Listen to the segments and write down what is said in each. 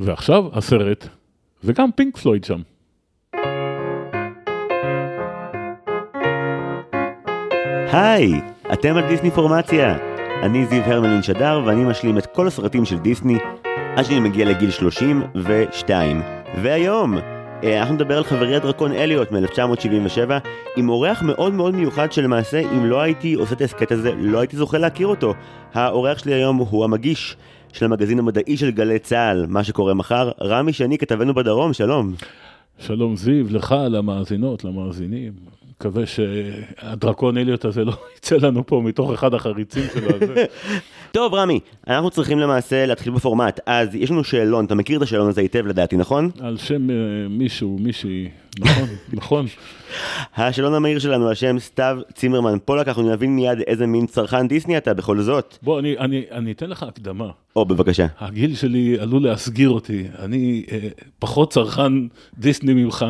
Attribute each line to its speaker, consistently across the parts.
Speaker 1: ועכשיו הסרט, וגם פינק פלויד שם.
Speaker 2: היי, אתם על דיסני פורמציה. אני זיו הרמלין שדר ואני משלים את כל הסרטים של דיסני עד שאני מגיע לגיל 32. והיום אה, אנחנו נדבר על חברי הדרקון אליוט מ-1977 עם אורח מאוד מאוד מיוחד שלמעשה אם לא הייתי עושה את ההסכת הזה לא הייתי זוכה להכיר אותו. האורח שלי היום הוא המגיש של המגזין המדעי של גלי צה"ל, מה שקורה מחר, רמי שני כתבנו בדרום, שלום.
Speaker 1: שלום זיו, לך, למאזינות, למאזינים. מקווה שהדרקון אליוט הזה לא יצא לנו פה מתוך אחד החריצים שלו.
Speaker 2: טוב, רמי, אנחנו צריכים למעשה להתחיל בפורמט. אז יש לנו שאלון, אתה מכיר את השאלון הזה היטב לדעתי, נכון?
Speaker 1: על שם אה, מישהו, מישהי, נכון, נכון.
Speaker 2: השאלון המהיר שלנו על שם סתיו צימרמן פולק, אנחנו נבין מיד איזה מין צרכן דיסני אתה בכל זאת.
Speaker 1: בוא, אני, אני, אני אתן לך הקדמה.
Speaker 2: או, בבקשה.
Speaker 1: הגיל שלי עלול להסגיר אותי. אני אה, פחות צרכן דיסני ממך,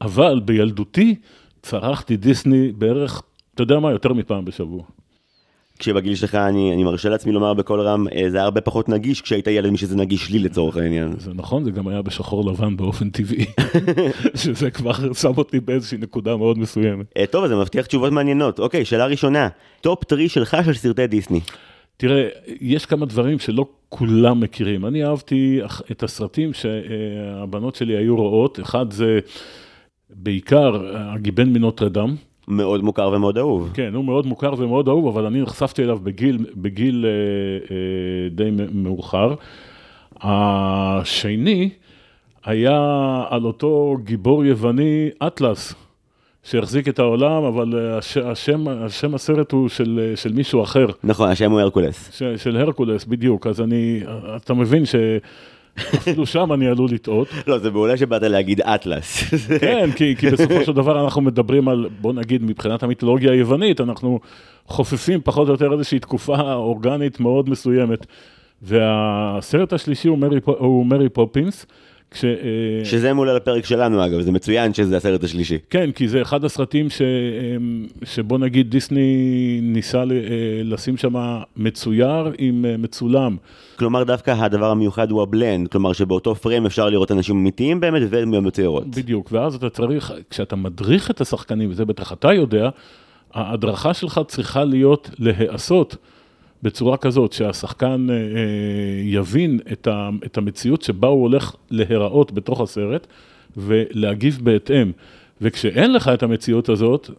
Speaker 1: אבל בילדותי צרכתי דיסני בערך, אתה יודע מה, יותר מפעם בשבוע.
Speaker 2: כשבגיל שלך אני, אני מרשה לעצמי לומר בקול רם, אה, זה היה הרבה פחות נגיש כשהיית ילד משזה נגיש לי לצורך העניין.
Speaker 1: זה נכון, זה גם היה בשחור לבן באופן טבעי, שזה כבר שם אותי באיזושהי נקודה מאוד מסוימת.
Speaker 2: אה, טוב, אז זה מבטיח תשובות מעניינות. אוקיי, שאלה ראשונה, top three שלך של סרטי דיסני.
Speaker 1: תראה, יש כמה דברים שלא כולם מכירים. אני אהבתי את הסרטים שהבנות שלי היו רואות, אחד זה בעיקר הגיבן מנוטרדאם.
Speaker 2: מאוד מוכר ומאוד אהוב.
Speaker 1: כן, הוא מאוד מוכר ומאוד אהוב, אבל אני נחשפתי אליו בגיל, בגיל אה, אה, די מאוחר. השני היה על אותו גיבור יווני, אטלס, שהחזיק את העולם, אבל הש, השם, השם הסרט הוא של, של מישהו אחר.
Speaker 2: נכון, השם הוא הרקולס.
Speaker 1: ש, של הרקולס, בדיוק. אז אני, אתה מבין ש... אפילו שם אני עלול לטעות.
Speaker 2: לא, זה מעולה שבאת להגיד אטלס.
Speaker 1: כן, כי, כי בסופו של דבר אנחנו מדברים על, בוא נגיד, מבחינת המיתולוגיה היוונית, אנחנו חופפים פחות או יותר איזושהי תקופה אורגנית מאוד מסוימת. והסרט השלישי הוא מרי, הוא מרי פופינס.
Speaker 2: כש, אה, שזה מול הפרק שלנו אגב, זה מצוין שזה הסרט השלישי.
Speaker 1: כן, כי זה אחד הסרטים ש, שבוא נגיד דיסני ניסה אה, לשים שם מצויר עם אה, מצולם.
Speaker 2: כלומר דווקא הדבר המיוחד הוא הבלנד, כלומר שבאותו פריים אפשר לראות אנשים אמיתיים באמת ומצוירות.
Speaker 1: בדיוק, ואז אתה צריך, כשאתה מדריך את השחקנים, וזה בטח אתה יודע, ההדרכה שלך צריכה להיות להיעשות. בצורה כזאת שהשחקן אה, אה, יבין את, המציאות שבה הוא הולך להיראות בתוך הסרט ולהגיב בהתאם. וכשאין לך את המציאות הזאת,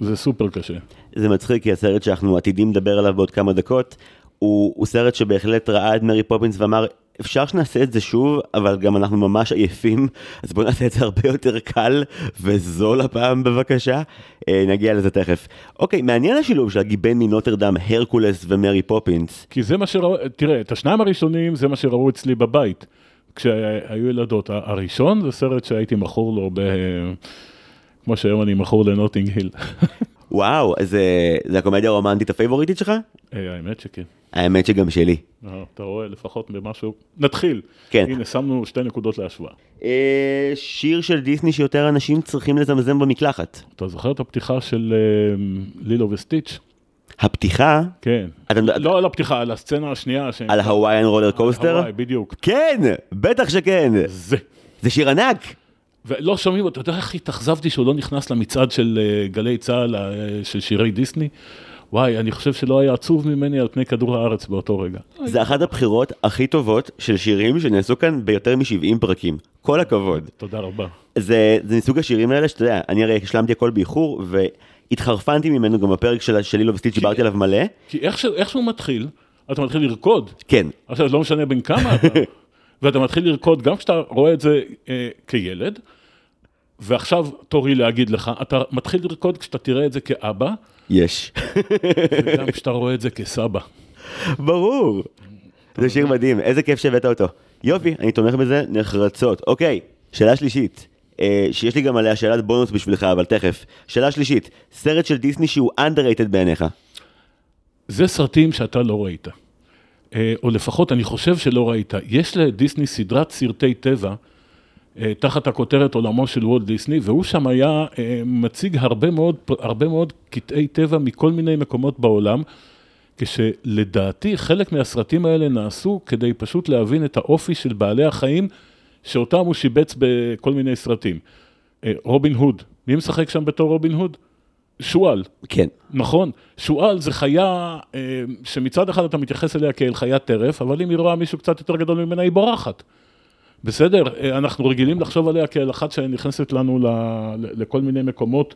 Speaker 1: זה סופר קשה.
Speaker 2: זה מצחיק, כי הסרט שאנחנו עתידים לדבר עליו בעוד כמה דקות, הוא, הוא סרט שבהחלט ראה את מרי פופינס ואמר, אפשר שנעשה את זה שוב, אבל גם אנחנו ממש עייפים, אז בואו נעשה את זה הרבה יותר קל וזול הפעם בבקשה. אה, נגיע לזה תכף. אוקיי, מעניין השילוב של הגיבן מנוטרדם, הרקולס ומרי פופינס.
Speaker 1: כי זה מה שראו, תראה, את השניים הראשונים זה מה שראו אצלי בבית, כשהיו ילדות. הראשון זה סרט שהייתי מכור לו ב... כמו שהיום אני מכור לנוטינג היל.
Speaker 2: וואו, אז אה, זה הקומדיה הרומנטית הפייבוריטית שלך?
Speaker 1: אה, האמת שכן.
Speaker 2: האמת שגם שלי.
Speaker 1: אה, אתה רואה לפחות במשהו, נתחיל.
Speaker 2: כן.
Speaker 1: הנה, שמנו שתי נקודות להשוואה.
Speaker 2: שיר של דיסני שיותר אנשים צריכים לזמזם במקלחת.
Speaker 1: אתה זוכר את הפתיחה של לילו וסטיץ'?
Speaker 2: הפתיחה?
Speaker 1: כן. לא על הפתיחה, על הסצנה השנייה.
Speaker 2: על הוואיין רולר קוסטר?
Speaker 1: הוואי, בדיוק.
Speaker 2: כן, בטח שכן.
Speaker 1: זה.
Speaker 2: זה שיר ענק.
Speaker 1: ולא שומעים אותו, אתה יודע איך התאכזבתי שהוא לא נכנס למצעד של גלי צה"ל, של שירי דיסני? וואי, אני חושב שלא היה עצוב ממני על פני כדור הארץ באותו רגע.
Speaker 2: זה אחת הבחירות הכי טובות של שירים שנעשו כאן ביותר מ-70 פרקים. כל הכבוד.
Speaker 1: תודה רבה.
Speaker 2: זה, זה מסוג השירים האלה שאתה יודע, אני הרי השלמתי הכל באיחור, והתחרפנתי ממנו גם בפרק של, של לילו וסטיץ' דיברתי עליו מלא.
Speaker 1: כי איך שהוא מתחיל, אתה מתחיל לרקוד.
Speaker 2: כן.
Speaker 1: עכשיו, לא משנה בין כמה אתה, ואתה מתחיל לרקוד גם כשאתה רואה את זה אה, כילד, ועכשיו תורי להגיד לך, אתה מתחיל לרקוד כשאתה תראה את זה כאבא.
Speaker 2: יש.
Speaker 1: וגם כשאתה רואה את זה כסבא.
Speaker 2: ברור. זה שיר מדהים, איזה כיף שהבאת אותו. יופי, אני תומך בזה נחרצות. אוקיי, שאלה שלישית. אה, שיש לי גם עליה שאלת בונוס בשבילך, אבל תכף. שאלה שלישית, סרט של דיסני שהוא underrated בעיניך.
Speaker 1: זה סרטים שאתה לא ראית. אה, או לפחות אני חושב שלא ראית. יש לדיסני סדרת סרטי טבע. תחת הכותרת עולמו של וולט דיסני, והוא שם היה מציג הרבה מאוד, הרבה מאוד קטעי טבע מכל מיני מקומות בעולם, כשלדעתי חלק מהסרטים האלה נעשו כדי פשוט להבין את האופי של בעלי החיים, שאותם הוא שיבץ בכל מיני סרטים. אה, רובין הוד, מי משחק שם בתור רובין הוד? שועל.
Speaker 2: כן.
Speaker 1: נכון, שועל זה חיה אה, שמצד אחד אתה מתייחס אליה כאל חיית טרף, אבל אם היא רואה מישהו קצת יותר גדול ממנה, היא בורחת. בסדר, אה, אנחנו רגילים לחשוב עליה כאל אחת שנכנסת לנו ל, לכל מיני מקומות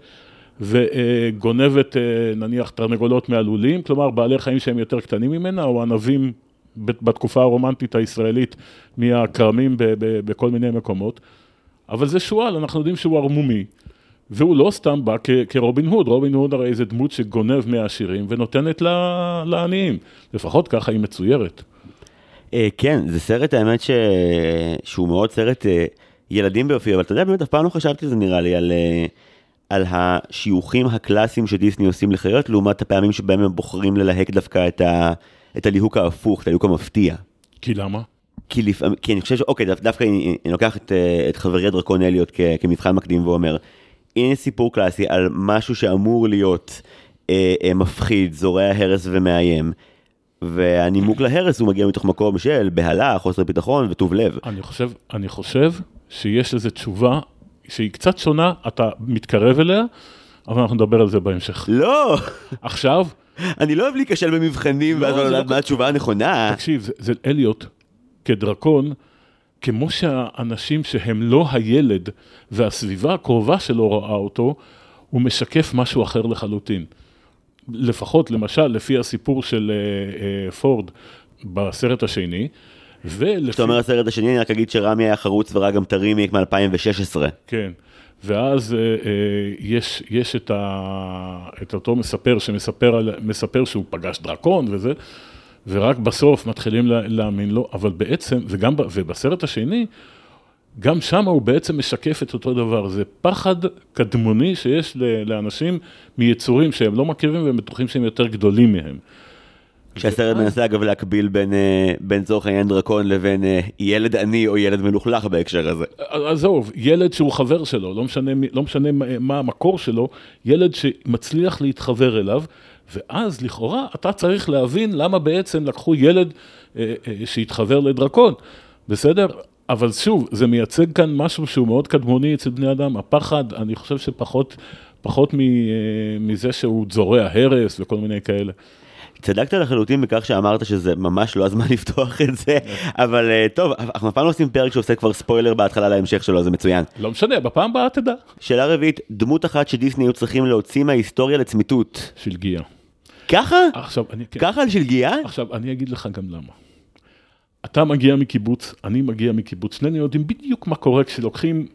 Speaker 1: וגונבת נניח תרנגולות מהלולים, כלומר בעלי חיים שהם יותר קטנים ממנה, או ענבים בתקופה הרומנטית הישראלית מהכרמים בכל מיני מקומות. אבל זה שועל, אנחנו יודעים שהוא ערמומי. והוא לא סתם בא כרובין הוד, רובין הוד הרי זה דמות שגונב מהעשירים ונותנת לעניים, לפחות ככה היא מצוירת.
Speaker 2: אה, כן, זה סרט האמת ש... שהוא מאוד סרט אה, ילדים באופי, אבל אתה יודע, באמת אף פעם לא חשבתי זה נראה לי על, אה, על השיוכים הקלאסיים שדיסני עושים לחיות, לעומת הפעמים שבהם הם בוחרים ללהק דווקא את, ה... את הליהוק ההפוך, את הליהוק המפתיע.
Speaker 1: כי למה?
Speaker 2: כי, לפעמים, כי אני חושב שאוקיי, דווקא אני, אני לוקח את, את חברי הדרקון אליוט כמבחן מקדים ואומר, הנה סיפור קלאסי על משהו שאמור להיות אה, אה, מפחיד, זורע הרס ומאיים. והנימוק להרס הוא מגיע מתוך מקום של בהלה, חוסר ביטחון וטוב לב.
Speaker 1: אני חושב, אני חושב שיש לזה תשובה שהיא קצת שונה, אתה מתקרב אליה, אבל אנחנו נדבר על זה בהמשך.
Speaker 2: לא!
Speaker 1: עכשיו...
Speaker 2: אני לא אוהב להיכשל במבחנים לא, ואז לא לדעת לא... מה התשובה הנכונה.
Speaker 1: תקשיב, זה, זה אליוט כדרקון. כמו שהאנשים שהם לא הילד והסביבה הקרובה שלו רואה אותו, הוא משקף משהו אחר לחלוטין. לפחות, למשל, לפי הסיפור של uh, uh, פורד בסרט השני,
Speaker 2: ולפי... כשאתה אומר הסרט השני, אני רק אגיד שרמי היה חרוץ וראה גם את הרימיק מ-2016.
Speaker 1: כן, ואז uh, uh, יש, יש את, ה, את אותו מספר שמספר שהוא פגש דרקון וזה, ורק בסוף מתחילים להאמין לו, אבל בעצם, וגם, ובסרט השני, גם שם הוא בעצם משקף את אותו דבר, זה פחד קדמוני שיש לאנשים מיצורים שהם לא מכירים והם בטוחים שהם יותר גדולים מהם.
Speaker 2: כשהסרט מנסה אגב להקביל בין, אה, בין צורך העניין דרקון לבין אה, ילד עני או ילד מלוכלך בהקשר הזה.
Speaker 1: עזוב, ילד שהוא חבר שלו, לא משנה, לא משנה מה המקור שלו, ילד שמצליח להתחבר אליו, ואז לכאורה אתה צריך להבין למה בעצם לקחו ילד אה, אה, שהתחבר לדרקון, בסדר? אבל שוב, זה מייצג כאן משהו שהוא מאוד קדמוני אצל בני אדם, הפחד, אני חושב שפחות פחות אה, מזה שהוא זורע הרס וכל מיני כאלה.
Speaker 2: צדקת לחלוטין בכך שאמרת שזה ממש לא הזמן לפתוח את זה, אבל אה, טוב, אנחנו אף פעם לא עושים פרק שעושה כבר ספוילר בהתחלה להמשך שלו, זה מצוין.
Speaker 1: לא משנה, בפעם הבאה תדע.
Speaker 2: שאלה רביעית, דמות אחת שדיסני היו צריכים להוציא מההיסטוריה לצמיתות.
Speaker 1: שלגיה.
Speaker 2: ככה?
Speaker 1: עכשיו, אני... כן.
Speaker 2: ככה על שלגיה?
Speaker 1: עכשיו, אני אגיד לך גם למה. אתה מגיע מקיבוץ, אני מגיע מקיבוץ, שנינו יודעים בדיוק מה קורה כשלוקחים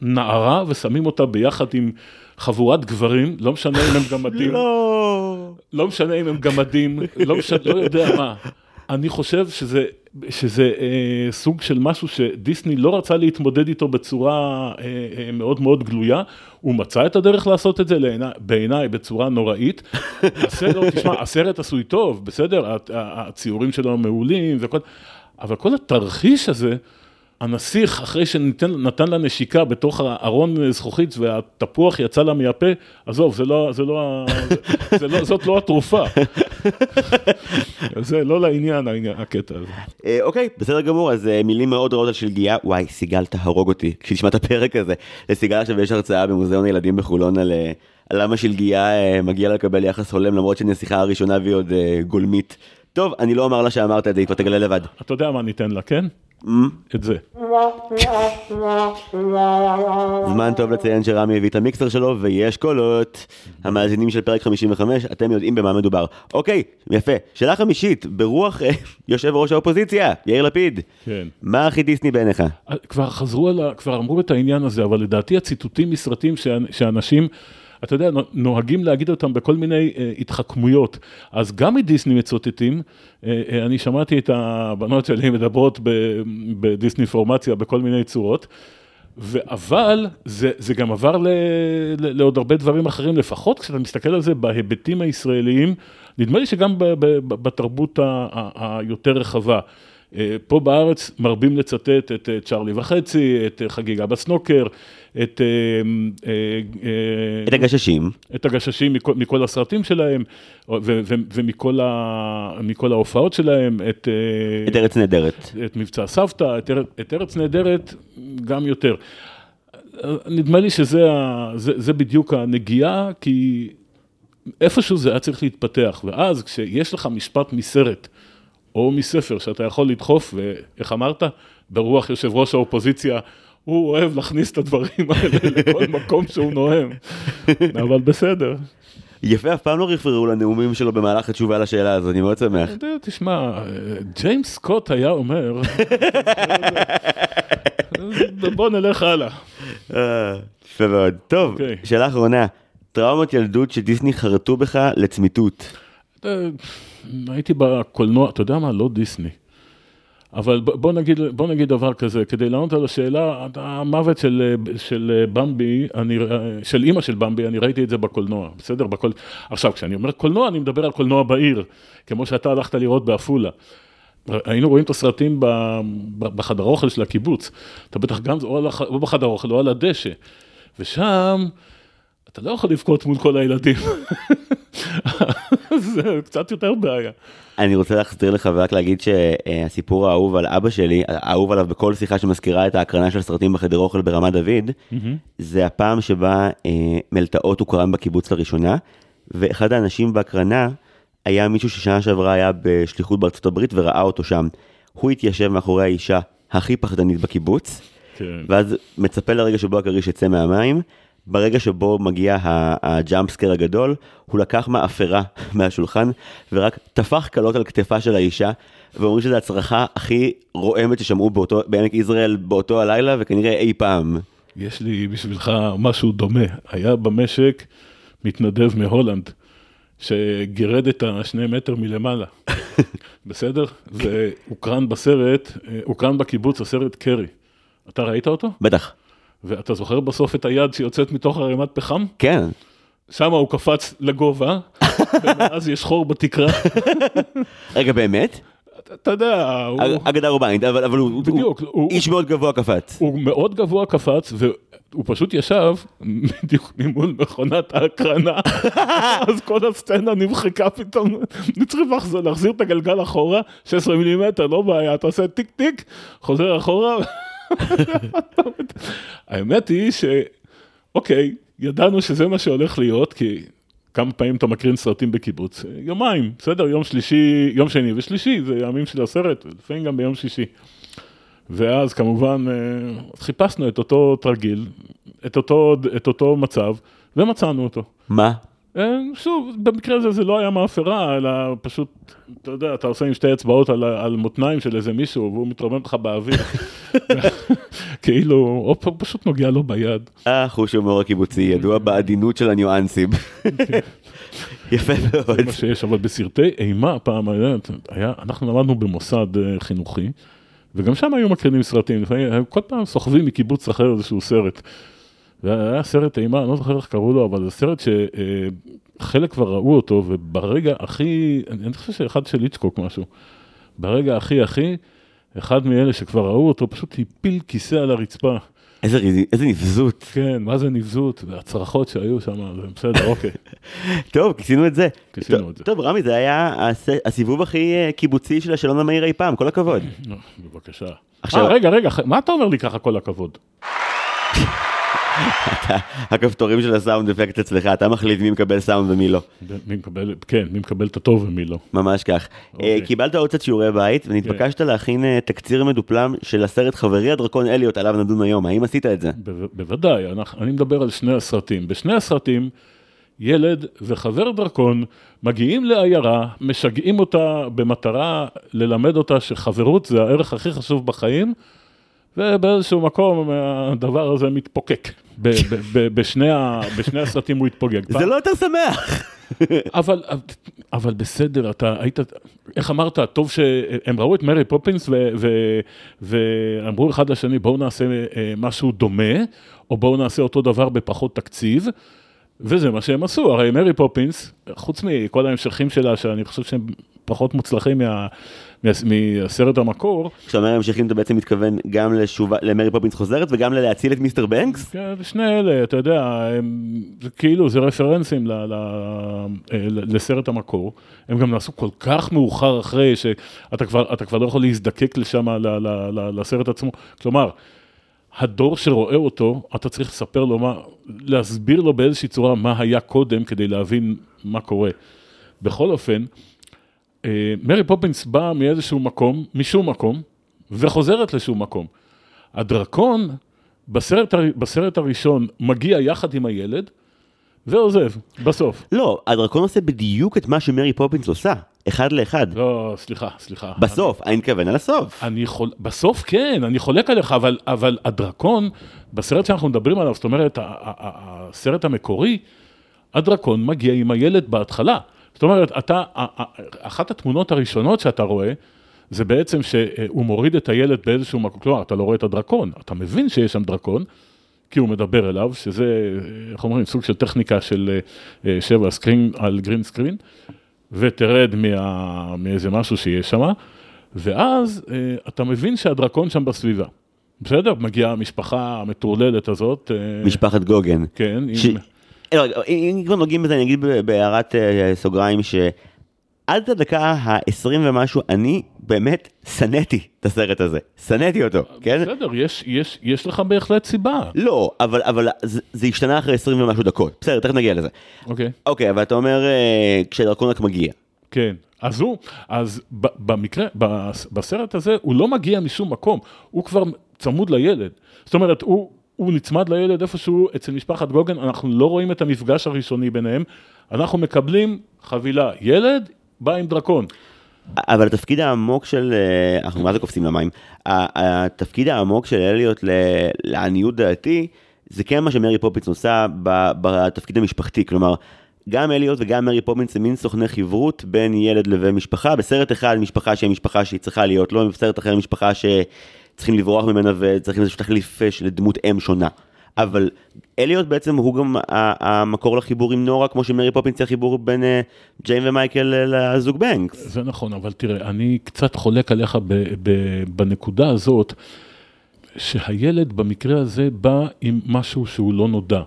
Speaker 1: נערה ושמים אותה ביחד עם חבורת גברים, לא משנה אם הם גמדים.
Speaker 2: לא.
Speaker 1: לא משנה אם הם גמדים, לא משנה, לא יודע מה. אני חושב שזה, שזה אה, סוג של משהו שדיסני לא רצה להתמודד איתו בצורה אה, אה, מאוד מאוד גלויה, הוא מצא את הדרך לעשות את זה בעיניי בצורה נוראית. הסרט, תשמע, הסרט עשוי טוב, בסדר, הציורים שלו מעולים, וכל, אבל כל התרחיש הזה, הנסיך, אחרי שנתן לה נשיקה בתוך הארון זכוכית והתפוח יצא לה מהפה, עזוב, זה לא, זה לא, זה, לא, זאת לא התרופה. זה לא לעניין, העניין, הקטע הזה.
Speaker 2: אה, אוקיי, בסדר גמור, אז אה, מילים מאוד רעות על שלגיה, וואי, סיגל תהרוג אותי, כשתשמע את הפרק הזה. לסיגל עכשיו יש הרצאה במוזיאון הילדים בחולון על... אה, למה שלגיה מגיע לה לקבל יחס הולם למרות שנסיכה הראשונה והיא עוד גולמית. טוב, אני לא אומר לה שאמרת את זה, היא כבר תגלה לבד.
Speaker 1: אתה יודע מה ניתן לה, כן? את זה.
Speaker 2: זמן טוב לציין שרמי הביא את המיקסר שלו ויש קולות. המאזינים של פרק 55, אתם יודעים במה מדובר. אוקיי, יפה. שאלה חמישית, ברוח אה, יושב ראש האופוזיציה, יאיר לפיד.
Speaker 1: כן.
Speaker 2: מה הכי דיסני בעיניך?
Speaker 1: אה, כבר חזרו על ה... כבר אמרו את העניין הזה, אבל לדעתי הציטוטים מסרטים שאנשים... אתה יודע, נוהגים להגיד אותם בכל מיני uh, התחכמויות. אז גם מדיסני מצוטטים, uh, uh, אני שמעתי את הבנות שלי מדברות בדיסני פורמציה בכל מיני צורות. אבל זה, זה גם עבר ל, ל, לעוד הרבה דברים אחרים, לפחות כשאתה מסתכל על זה בהיבטים הישראליים, נדמה לי שגם ב, ב, בתרבות היותר רחבה. אה, פה בארץ מרבים לצטט את אה, צ'ארלי וחצי, את אה, חגיגה בסנוקר, את...
Speaker 2: את הגששים.
Speaker 1: את הגששים מכל, מכל הסרטים שלהם, ו, ו, ומכל ה, ההופעות שלהם, את...
Speaker 2: את ארץ נהדרת.
Speaker 1: את מבצע סבתא, את, את ארץ נהדרת גם יותר. נדמה לי שזה זה, זה בדיוק הנגיעה, כי איפשהו זה היה צריך להתפתח, ואז כשיש לך משפט מסרט, או מספר שאתה יכול לדחוף, ואיך אמרת? ברוח יושב ראש האופוזיציה, הוא אוהב להכניס את הדברים האלה לכל מקום שהוא נואם, אבל בסדר.
Speaker 2: יפה, אף פעם לא רפררו לנאומים שלו במהלך התשובה לשאלה הזאת, אני מאוד שמח.
Speaker 1: תשמע, ג'יימס סקוט היה אומר, בוא נלך הלאה.
Speaker 2: אה, יפה מאוד. טוב, אוקיי. שאלה אחרונה, טראומות ילדות שדיסני חרטו בך לצמיתות.
Speaker 1: הייתי בקולנוע, אתה יודע מה? לא דיסני. אבל בוא נגיד, בוא נגיד דבר כזה, כדי לענות על השאלה, המוות של, של במבי, אני, של אימא של במבי, אני ראיתי את זה בקולנוע, בסדר? בקול... עכשיו, כשאני אומר קולנוע, אני מדבר על קולנוע בעיר, כמו שאתה הלכת לראות בעפולה. היינו רואים את הסרטים בחדר אוכל של הקיבוץ, אתה בטח גם, או בחדר אוכל או על הדשא, ושם... אתה לא יכול לבכות מול כל הילדים. זה קצת יותר בעיה.
Speaker 2: אני רוצה להחזיר לך ורק להגיד שהסיפור האהוב על אבא שלי, האהוב עליו בכל שיחה שמזכירה את ההקרנה של סרטים בחדר אוכל ברמת דוד, זה הפעם שבה אה, מלטעות הוקרן בקיבוץ לראשונה, ואחד האנשים בהקרנה היה מישהו ששנה שעברה היה בשליחות בארצות הברית וראה אותו שם. הוא התיישב מאחורי האישה הכי פחדנית בקיבוץ, כן. ואז מצפה לרגע שבו הכריש יצא מהמים. ברגע שבו מגיע הג'אמפסקר הגדול, הוא לקח מאפרה מהשולחן ורק טפח קלות על כתפה של האישה, ואומרים שזו הצרחה הכי רועמת ששמעו באותו, בעמק יזרעאל באותו הלילה, וכנראה אי פעם.
Speaker 1: יש לי בשבילך משהו דומה. היה במשק מתנדב מהולנד, שגירד את השני מטר מלמעלה. בסדר? והוקרן בסרט, הוקרן בקיבוץ הסרט קרי. אתה ראית אותו?
Speaker 2: בטח.
Speaker 1: ואתה זוכר בסוף את היד שיוצאת מתוך ערימת פחם?
Speaker 2: כן.
Speaker 1: שם הוא קפץ לגובה, ואז יש חור בתקרה.
Speaker 2: רגע, באמת?
Speaker 1: אתה יודע, הוא...
Speaker 2: אגדה רובנית, אבל, אבל הוא, בדיוק, הוא, הוא איש מאוד גבוה קפץ.
Speaker 1: הוא מאוד גבוה קפץ, והוא פשוט ישב בדיוק ממול מכונת ההקרנה, אז כל הסצנה נמחקה פתאום, צריך להחזיר את הגלגל אחורה, 16 מילימטר, לא בעיה, אתה עושה טיק טיק, חוזר אחורה. האמת היא שאוקיי, ידענו שזה מה שהולך להיות, כי כמה פעמים אתה מקרין סרטים בקיבוץ, יומיים, בסדר, יום שלישי, יום שני ושלישי, זה ימים של הסרט, לפעמים גם ביום שישי. ואז כמובן אה, חיפשנו את אותו תרגיל, את אותו, את אותו מצב, ומצאנו אותו.
Speaker 2: מה?
Speaker 1: אה, שוב, במקרה הזה זה לא היה מאפרה, אלא פשוט, אתה יודע, אתה עושה עם שתי אצבעות על, על מותניים של איזה מישהו, והוא מתרומם לך באוויר. כאילו, או פשוט נוגע לו ביד.
Speaker 2: אה, חוש הומור הקיבוצי, ידוע בעדינות של הניואנסים. יפה מאוד.
Speaker 1: זה מה שיש, אבל בסרטי אימה פעם היה, היה, אנחנו למדנו במוסד אה, חינוכי, וגם שם היו מקרינים סרטים, לפעמים, כל פעם סוחבים מקיבוץ אחר איזשהו סרט. והיה סרט אימה, אני לא זוכר איך קראו לו, אבל זה סרט שחלק כבר ראו אותו, וברגע הכי, אני חושב שאחד של איצ'קוק משהו, ברגע הכי הכי, אחד מאלה שכבר ראו אותו פשוט הפיל כיסא על הרצפה.
Speaker 2: איזה, איזה נבזות.
Speaker 1: כן, מה זה נבזות, והצרחות שהיו שם, זה בסדר, אוקיי.
Speaker 2: טוב, כיסינו את זה.
Speaker 1: כיסינו את זה.
Speaker 2: טוב, רמי, זה היה הסיבוב הכי אה, קיבוצי של השאלון המהיר אי פעם, כל הכבוד.
Speaker 1: בבקשה. עכשיו... 아, רגע, רגע, מה אתה אומר לי ככה כל הכבוד?
Speaker 2: הכפתורים של הסאונד אפקט אצלך, אתה מחליט מי מקבל סאונד ומי לא.
Speaker 1: מי מקבל, כן, מי מקבל את הטוב ומי לא.
Speaker 2: ממש כך. אה, אוקיי. קיבלת עוד קצת שיעורי בית, ונתבקשת כן. להכין אה, תקציר מדופלם של הסרט חברי הדרקון אליוט, עליו נדון היום. האם עשית את זה?
Speaker 1: בוודאי, אני מדבר על שני הסרטים. בשני הסרטים, ילד וחבר דרקון מגיעים לעיירה, משגעים אותה במטרה ללמד אותה שחברות זה הערך הכי חשוב בחיים. ובאיזשהו מקום הדבר הזה מתפוגג. בשני, הסרטים הוא התפוגג.
Speaker 2: זה לא יותר שמח.
Speaker 1: אבל, אבל בסדר, אתה היית, איך אמרת, טוב שהם ראו את מרי פופינס ו, ו, ואמרו אחד לשני, בואו נעשה אה, משהו דומה, או בואו נעשה אותו דבר בפחות תקציב, וזה מה שהם עשו, הרי מרי פופינס, חוץ מכל ההמשכים שלה, שאני חושב שהם פחות מוצלחים מה, מה, מהסרט המקור.
Speaker 2: כשאתה אומר המשכים אתה בעצם מתכוון גם לשובה, למרי פופינס חוזרת וגם ללהציל את מיסטר בנקס?
Speaker 1: כן, שני אלה, אתה יודע, הם, זה כאילו, זה רפרנסים ל, ל, ל, לסרט המקור. הם גם נעשו כל כך מאוחר אחרי שאתה כבר, כבר לא יכול להזדקק לשם, ל, ל, ל, לסרט עצמו. כלומר, הדור שרואה אותו, אתה צריך לספר לו מה, להסביר לו באיזושהי צורה מה היה קודם כדי להבין מה קורה. בכל אופן, אה, מרי פופינס באה מאיזשהו מקום, משום מקום, וחוזרת לשום מקום. הדרקון בסרט, בסרט הראשון מגיע יחד עם הילד, ועוזב, בסוף.
Speaker 2: לא, הדרקון עושה בדיוק את מה שמרי פופינס עושה, אחד לאחד.
Speaker 1: לא, סליחה, סליחה.
Speaker 2: בסוף, אני מתכוון על הסוף.
Speaker 1: אני חול... בסוף כן, אני חולק עליך, אבל, אבל הדרקון, בסרט שאנחנו מדברים עליו, זאת אומרת, הסרט המקורי, הדרקון מגיע עם הילד בהתחלה. זאת אומרת, אתה, אחת התמונות הראשונות שאתה רואה, זה בעצם שהוא מוריד את הילד באיזשהו מקום, כלומר, אתה לא רואה את הדרקון, אתה מבין שיש שם דרקון, כי הוא מדבר אליו, שזה, איך אומרים, סוג של טכניקה של אה, שבע סקרין על גרין סקרין, ותרד מה, מאיזה משהו שיש שם, ואז אה, אתה מבין שהדרקון שם בסביבה. בסדר? מגיעה המשפחה המטורללת הזאת.
Speaker 2: אה, משפחת גוגן.
Speaker 1: כן. ש... עם...
Speaker 2: אם כבר נוגעים בזה, אני אגיד בהערת סוגריים ש... עד הדקה ה-20 ומשהו, אני באמת שנאתי את הסרט הזה. שנאתי אותו, כן?
Speaker 1: בסדר, יש, יש, יש לך בהחלט סיבה.
Speaker 2: לא, אבל, אבל זה, זה השתנה אחרי 20 ומשהו דקות. בסדר, תכף נגיע לזה.
Speaker 1: אוקיי.
Speaker 2: אוקיי, אבל אתה אומר uh, כשהדרקון רק מגיע.
Speaker 1: כן. אז הוא, אז במקרה, בסרט הזה, הוא לא מגיע משום מקום, הוא כבר צמוד לילד. זאת אומרת, הוא, הוא נצמד לילד איפשהו אצל משפחת גוגן, אנחנו לא רואים את המפגש הראשוני ביניהם, אנחנו מקבלים חבילה, ילד בא עם דרקון.
Speaker 2: אבל התפקיד העמוק של, אה, אנחנו מה זה קופצים למים, התפקיד העמוק של אליוט לעניות דעתי, זה כן מה שמרי פופינס עושה בתפקיד המשפחתי, כלומר, גם אליוט וגם מרי פופינס הם מין סוכני חברות בין ילד לבין משפחה, בסרט אחד משפחה שהיא משפחה שהיא צריכה להיות, לא בסרט אחר משפחה שצריכים לברוח ממנה וצריכים איזשהו תחליף לדמות אם שונה. אבל אליוט בעצם הוא גם המקור לחיבור עם נורה, כמו שמרי פופינס היא החיבור בין אה, ג'יין ומייקל לזוג בנקס.
Speaker 1: זה נכון, אבל תראה, אני קצת חולק עליך בנקודה הזאת, שהילד במקרה הזה בא עם משהו שהוא לא נודע.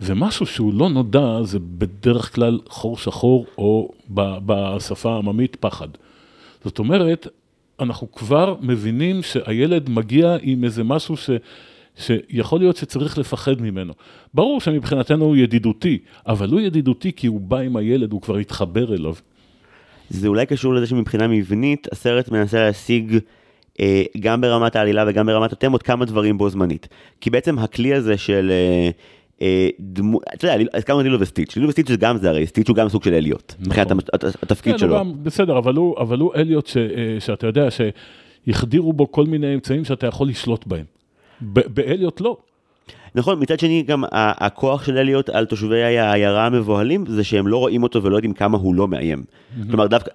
Speaker 1: ומשהו שהוא לא נודע זה בדרך כלל חור שחור, או בשפה העממית פחד. זאת אומרת, אנחנו כבר מבינים שהילד מגיע עם איזה משהו ש... שיכול להיות שצריך לפחד ממנו. ברור שמבחינתנו הוא ידידותי, אבל הוא ידידותי כי הוא בא עם הילד, הוא כבר התחבר אליו.
Speaker 2: זה אולי קשור לזה שמבחינה מבנית, הסרט מנסה להשיג אה, גם ברמת העלילה וגם ברמת התמות כמה דברים בו זמנית. כי בעצם הכלי הזה של... אה, אה, דמו... אתה יודע, הזכרנו את לילו וסטיץ', לילו וסטיץ' זה גם זה הרי, סטיץ' הוא גם סוג של אליוט, מבחינת נכון. התפקיד כן, שלו.
Speaker 1: בסדר, אבל הוא, אליוט אה, שאתה יודע שהחדירו בו כל מיני אמצעים שאתה יכול לשלוט בהם. באליוט לא.
Speaker 2: נכון, מצד שני גם הכוח של אליוט על תושבי העיירה המבוהלים זה שהם לא רואים אותו ולא יודעים כמה הוא לא מאיים. כלומר דווקא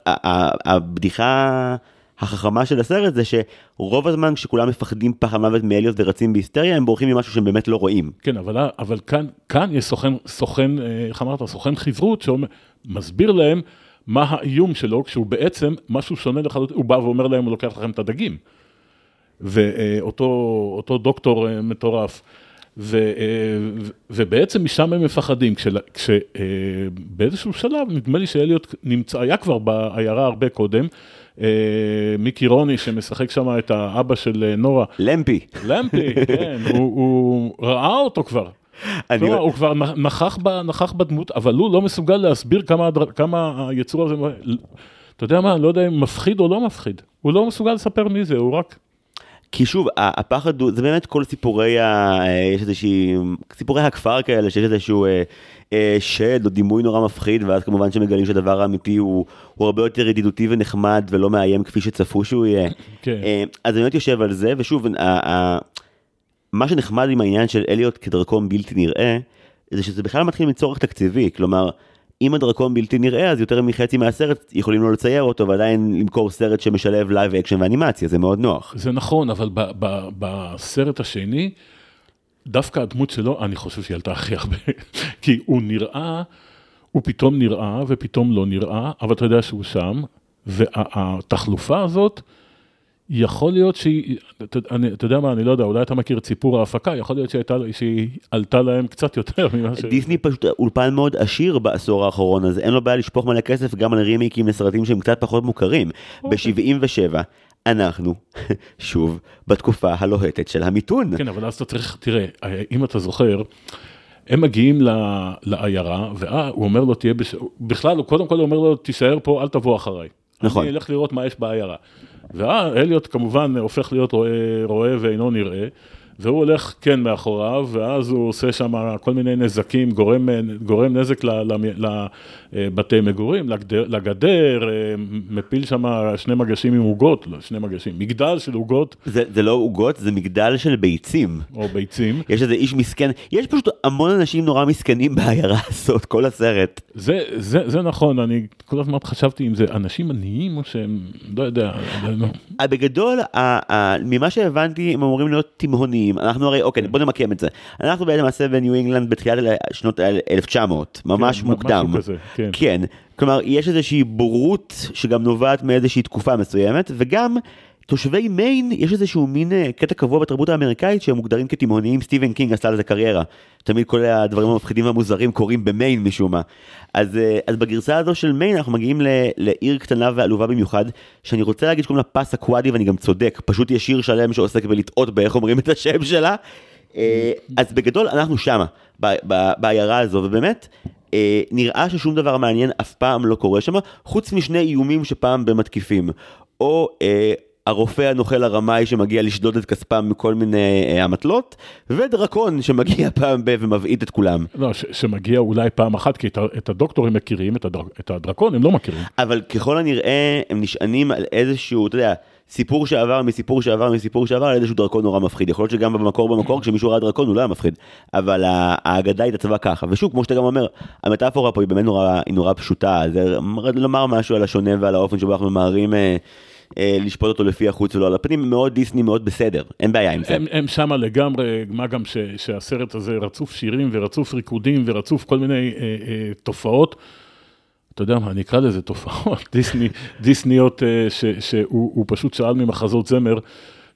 Speaker 2: הבדיחה החכמה של הסרט זה שרוב הזמן כשכולם מפחדים פחד מוות מאליוט ורצים בהיסטריה הם בורחים ממשהו שהם באמת לא רואים.
Speaker 1: כן, אבל, אבל כאן, כאן יש סוכן, סוכן, אה, איך אמרת, סוכן חברות שמסביר להם מה האיום שלו כשהוא בעצם משהו שונה לחלוטין, הוא בא ואומר להם הוא לוקח לכם את הדגים. ואותו דוקטור אה, מטורף. ו, אה, ובעצם משם הם מפחדים, כשבאיזשהו שלב, נדמה לי שאליוט נמצא, היה כבר בעיירה הרבה קודם, מיקי רוני שמשחק שם את האבא של נורה.
Speaker 2: למפי.
Speaker 1: למפי, כן, הוא, הוא ראה אותו כבר. כלומר, לא... הוא כבר נכח, ב, נכח בדמות, אבל הוא לא מסוגל להסביר כמה, כמה היצור הזה, אתה יודע מה, אני לא יודע אם מפחיד או לא מפחיד, הוא לא מסוגל לספר מי זה, הוא רק...
Speaker 2: כי שוב, הפחד הוא, זה באמת כל סיפורי, ה, יש איזושהי, סיפורי הכפר כאלה, שיש איזשהו אה, שד או דימוי נורא מפחיד, ואז כמובן שמגלים שהדבר האמיתי הוא, הוא הרבה יותר ידידותי ונחמד ולא מאיים כפי שצפו שהוא יהיה. כן. אה, אז אני באמת יושב על זה, ושוב, ה, ה, מה שנחמד עם העניין של אליוט כדרקון בלתי נראה, זה שזה בכלל מתחיל מצורך תקציבי, כלומר, אם הדרקון בלתי נראה, אז יותר מחצי מהסרט יכולים לא לצייר אותו ועדיין למכור סרט שמשלב live action ואנימציה, זה מאוד נוח.
Speaker 1: זה נכון, אבל ב- ב- בסרט השני, דווקא הדמות שלו, אני חושב שהיא עלתה הכי הרבה, כי הוא נראה, הוא פתאום נראה ופתאום לא נראה, אבל אתה יודע שהוא שם, והתחלופה הזאת, יכול להיות שהיא, אתה, אני, אתה יודע מה, אני לא יודע, אולי אתה מכיר את סיפור ההפקה, יכול להיות שהייתה, שהיא עלתה להם קצת יותר ממה ש...
Speaker 2: דיסני פשוט אולפן מאוד עשיר בעשור האחרון, אז אין לו בעיה לשפוך מלא כסף גם על רימיקים לסרטים שהם קצת פחות מוכרים.
Speaker 1: אוקיי.
Speaker 2: ב-77 אנחנו, שוב, בתקופה הלוהטת של המיתון.
Speaker 1: כן, אבל אז אתה צריך, תראה, אם אתה זוכר, הם מגיעים ל- לעיירה, והוא אומר לו, תהיה, בש... בכלל, הוא קודם כל אומר לו, תישאר פה, אל תבוא אחריי.
Speaker 2: נכון.
Speaker 1: אני אלך לראות מה יש בעיירה. ואליוט כמובן הופך להיות רואה, רואה ואינו נראה, והוא הולך כן מאחוריו, ואז הוא עושה שם כל מיני נזקים, גורם, גורם נזק ל- ל- לבתי מגורים, לגדר, לגדר, אה, מפיל שם שני מגשים עם עוגות, לא, שני מגשים, מגדל של עוגות
Speaker 2: זה, זה לא עוגות, זה מגדל של ביצים.
Speaker 1: או ביצים.
Speaker 2: יש איזה איש מסכן, יש פשוט המון אנשים נורא מסכנים בעיירה הזאת, כל הסרט.
Speaker 1: זה, זה, זה נכון, אני כל הזמן חשבתי אם זה אנשים עניים או שהם, לא יודע, לא.
Speaker 2: אה, בגדול, ה- ה- ממה שהבנתי, הם אמורים להיות תימהוניים. אנחנו הרי, אוקיי, בוא נמקם את זה. אנחנו בעצם למעשה בניו אינגלנד בתחילת שנות ה- 1900, ממש
Speaker 1: כן,
Speaker 2: מוקדם.
Speaker 1: משהו כזה, כן.
Speaker 2: כן, כלומר, יש איזושהי בורות שגם נובעת מאיזושהי תקופה מסוימת, וגם... תושבי מיין, יש איזשהו מין אה, קטע קבוע בתרבות האמריקאית שהם מוגדרים כתימהוניים, סטיבן קינג עשה לזה קריירה. תמיד כל הדברים המפחידים והמוזרים קורים במיין משום מה. אז, אה, אז בגרסה הזו של מיין אנחנו מגיעים ל, לעיר קטנה ועלובה במיוחד, שאני רוצה להגיד שקוראים לה פס אקוואדי ואני גם צודק, פשוט יש שיר שלם שעוסק בלטעות באיך אומרים את השם שלה. אה, אז בגדול אנחנו שמה, בעיירה הזו, ובאמת, אה, נראה ששום דבר מעניין אף פעם לא קורה שם, חוץ משני איומים שפעם במתקיפים. או אה, הרופא הנוכל הרמאי שמגיע לשדוד את כספם מכל מיני אה, אמתלות, ודרקון שמגיע פעם ב- ומבעיט את כולם.
Speaker 1: לא, ש, שמגיע אולי פעם אחת, כי את, ה- את הדוקטור הם מכירים, את, הדר, את הדרקון הם לא מכירים.
Speaker 2: אבל ככל הנראה הם נשענים על איזשהו, אתה יודע, סיפור שעבר מסיפור שעבר מסיפור שעבר על איזשהו דרקון נורא מפחיד. יכול להיות שגם במקור במקור כשמישהו ראה דרקון הוא לא היה מפחיד, אבל האגדה התעצבה ככה. ושוב, כמו שאתה גם אומר, המטאפורה פה היא באמת נורא, היא נורא פשוטה, זה לומר משהו על השונה ועל האופן שבו אנחנו ממהרים אה, אה, לשפוט אותו לפי החוץ ולא על הפנים, מאוד דיסני, מאוד בסדר, אין בעיה עם זה.
Speaker 1: הם, הם שמה לגמרי, מה גם ש, שהסרט הזה רצוף שירים ורצוף ריקודים ורצוף כל מיני אה, אה, תופעות. אתה יודע מה, אני אקרא לזה תופעות, דיסני, דיסניות אה, ש, שהוא הוא פשוט שאל ממחזות זמר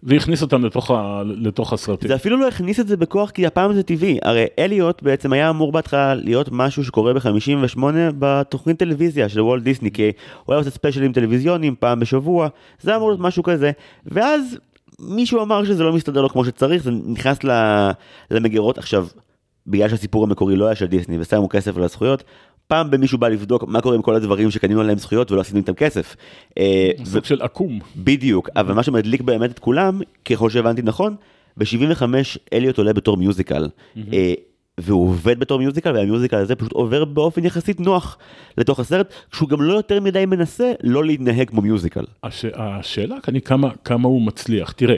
Speaker 1: והכניס אותם לתוך, ה, לתוך הסרטים.
Speaker 2: זה אפילו לא הכניס את זה בכוח כי הפעם זה טבעי, הרי אליוט בעצם היה אמור בהתחלה להיות משהו שקורה ב-58 בתוכנית טלוויזיה של וולט דיסני, כי הוא היה עושה ספיישלים טלוויזיוניים פעם בשבוע, זה אמור להיות משהו כזה, ואז מישהו אמר שזה לא מסתדר לו כמו שצריך, זה נכנס למגירות, עכשיו, בגלל שהסיפור המקורי לא היה של דיסני ושמו כסף על הזכויות, פעם במישהו בא לבדוק מה קורה עם כל הדברים שקנינו עליהם זכויות ולא עשינו איתם כסף. אה,
Speaker 1: סוג של עקום.
Speaker 2: בדיוק, אבל מה שמדליק באמת את כולם, ככל שהבנתי נכון, ב-75 אליוט עולה בתור מיוזיקל. אה, והוא עובד בתור מיוזיקל, והמיוזיקל הזה פשוט עובר באופן יחסית נוח לתוך הסרט, כשהוא גם לא יותר מדי מנסה לא להתנהג כמו מיוזיקל.
Speaker 1: הש, השאלה כאן היא כמה, כמה הוא מצליח. תראה,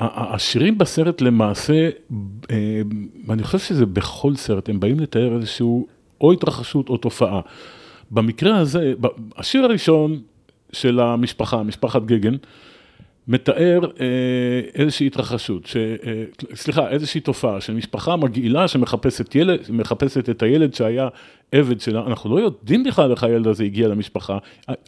Speaker 1: השירים בסרט למעשה, אה, אני חושב שזה בכל סרט, הם באים לתאר איזשהו או התרחשות או תופעה. במקרה הזה, השיר הראשון של המשפחה, משפחת גגן, מתאר אה, איזושהי התרחשות, ש, אה, סליחה, איזושהי תופעה של משפחה מגעילה שמחפשת ילד, מחפשת את הילד שהיה עבד שלה, אנחנו לא יודעים בכלל איך הילד הזה הגיע למשפחה,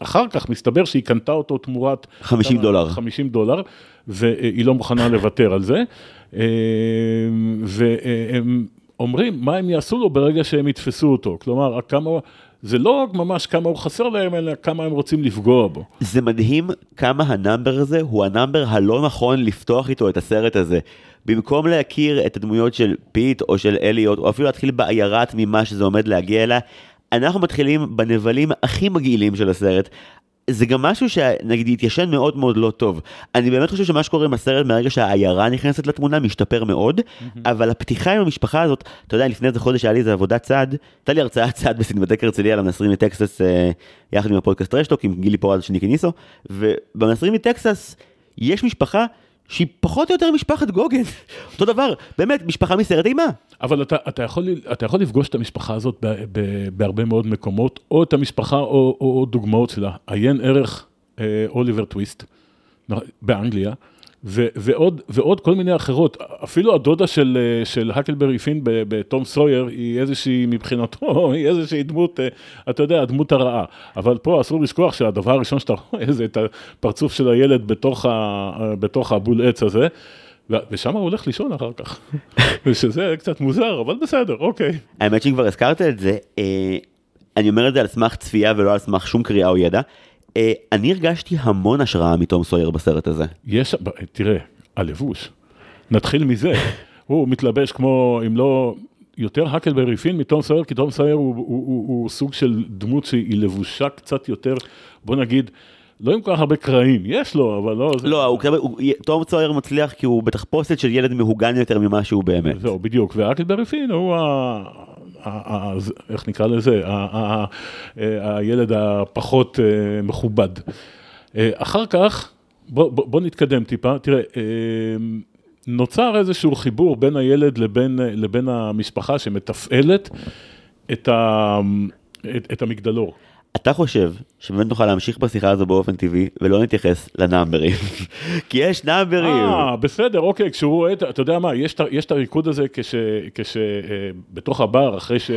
Speaker 1: אחר כך מסתבר שהיא קנתה אותו תמורת
Speaker 2: 50
Speaker 1: כמה-
Speaker 2: דולר.
Speaker 1: 50 דולר, והיא לא מוכנה לוותר על זה, אה, והם אומרים מה הם יעשו לו ברגע שהם יתפסו אותו, כלומר, כמה, זה לא רק ממש כמה הוא חסר להם, אלא כמה הם רוצים לפגוע בו.
Speaker 2: זה מדהים כמה ה number הזה הוא ה number הלא נכון לפתוח איתו את הסרט הזה. במקום להכיר את הדמויות של פיט או של אליוט, או אפילו להתחיל בעיירה תמימה שזה עומד להגיע אליה, אנחנו מתחילים בנבלים הכי מגעילים של הסרט. זה גם משהו שנגיד התיישן מאוד מאוד לא טוב. אני באמת חושב שמה שקורה עם הסרט מהרגע שהעיירה נכנסת לתמונה משתפר מאוד, אבל הפתיחה עם המשפחה הזאת, אתה יודע, לפני איזה חודש היה לי איזה עבודת צד, הייתה לי הרצאת צד בסינמטק הרצליה על המנסרים מטקסס, אה, יחד עם הפודקאסט רשטוק, עם גילי פורל ושניקי ניסו, ובמנסרים מטקסס יש משפחה שהיא פחות או יותר משפחת גוגן, אותו דבר, באמת, משפחה מסרט אימה.
Speaker 1: אבל אתה, אתה, יכול, אתה יכול לפגוש את המשפחה הזאת ב, ב, בהרבה מאוד מקומות, או את המשפחה או, או, או דוגמאות שלה. עיין ערך אה, אוליבר טוויסט באנגליה, ו- ועוד, ועוד כל מיני אחרות, אפילו הדודה של, אה, של הקלברי פין בתום סויר היא איזושהי, מבחינתו, היא איזושהי דמות, אה, אתה יודע, הדמות הרעה. אבל פה אסור לשכוח שהדבר הראשון שאתה רואה זה את הפרצוף של הילד בתוך, ה- בתוך הבול עץ הזה. ושם הוא הולך לישון אחר כך, ושזה קצת מוזר, אבל בסדר, אוקיי.
Speaker 2: האמת שאם כבר הזכרת את זה, אה, אני אומר את זה על סמך צפייה ולא על סמך שום קריאה או ידע. אה, אני הרגשתי המון השראה מתום סויר בסרט הזה.
Speaker 1: יש, תראה, הלבוש, נתחיל מזה, הוא מתלבש כמו, אם לא, יותר הקלברי פין מתום סויר, כי תום סויר הוא, הוא, הוא, הוא סוג של דמות שהיא לבושה קצת יותר, בוא נגיד, לא עם כל כך הרבה קרעים, יש לו, אבל לא... זה...
Speaker 2: לא, הוא, הוא, תום סויר מצליח כי הוא בתחפושת של ילד מהוגן יותר ממה שהוא באמת.
Speaker 1: זהו, בדיוק, והקלברי פין הוא ה... איך נקרא לזה, הילד הפחות אה, מכובד. אה, אחר כך, בוא, בוא, בוא נתקדם טיפה, תראה, אה, נוצר איזשהו חיבור בין הילד לבין, לבין המשפחה שמתפעלת את, ה, את, את המגדלור.
Speaker 2: אתה חושב שבאמת נוכל להמשיך בשיחה הזו באופן טבעי ולא נתייחס לנאמברים? כי יש נאמברים.
Speaker 1: אה, בסדר, אוקיי, כשהוא רואה, אתה יודע מה, יש, יש את הריקוד הזה כש... כש אה, בתוך הבר, אחרי, ש,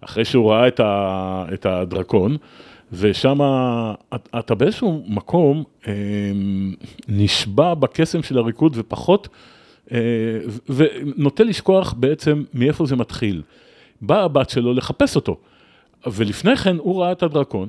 Speaker 1: אחרי שהוא ראה את, ה, את הדרקון, ושם אתה, באיזשהו מקום אה, נשבע בקסם של הריקוד ופחות, אה, ונוטה לשכוח בעצם מאיפה זה מתחיל. באה הבת שלו לחפש אותו, ולפני כן הוא ראה את הדרקון,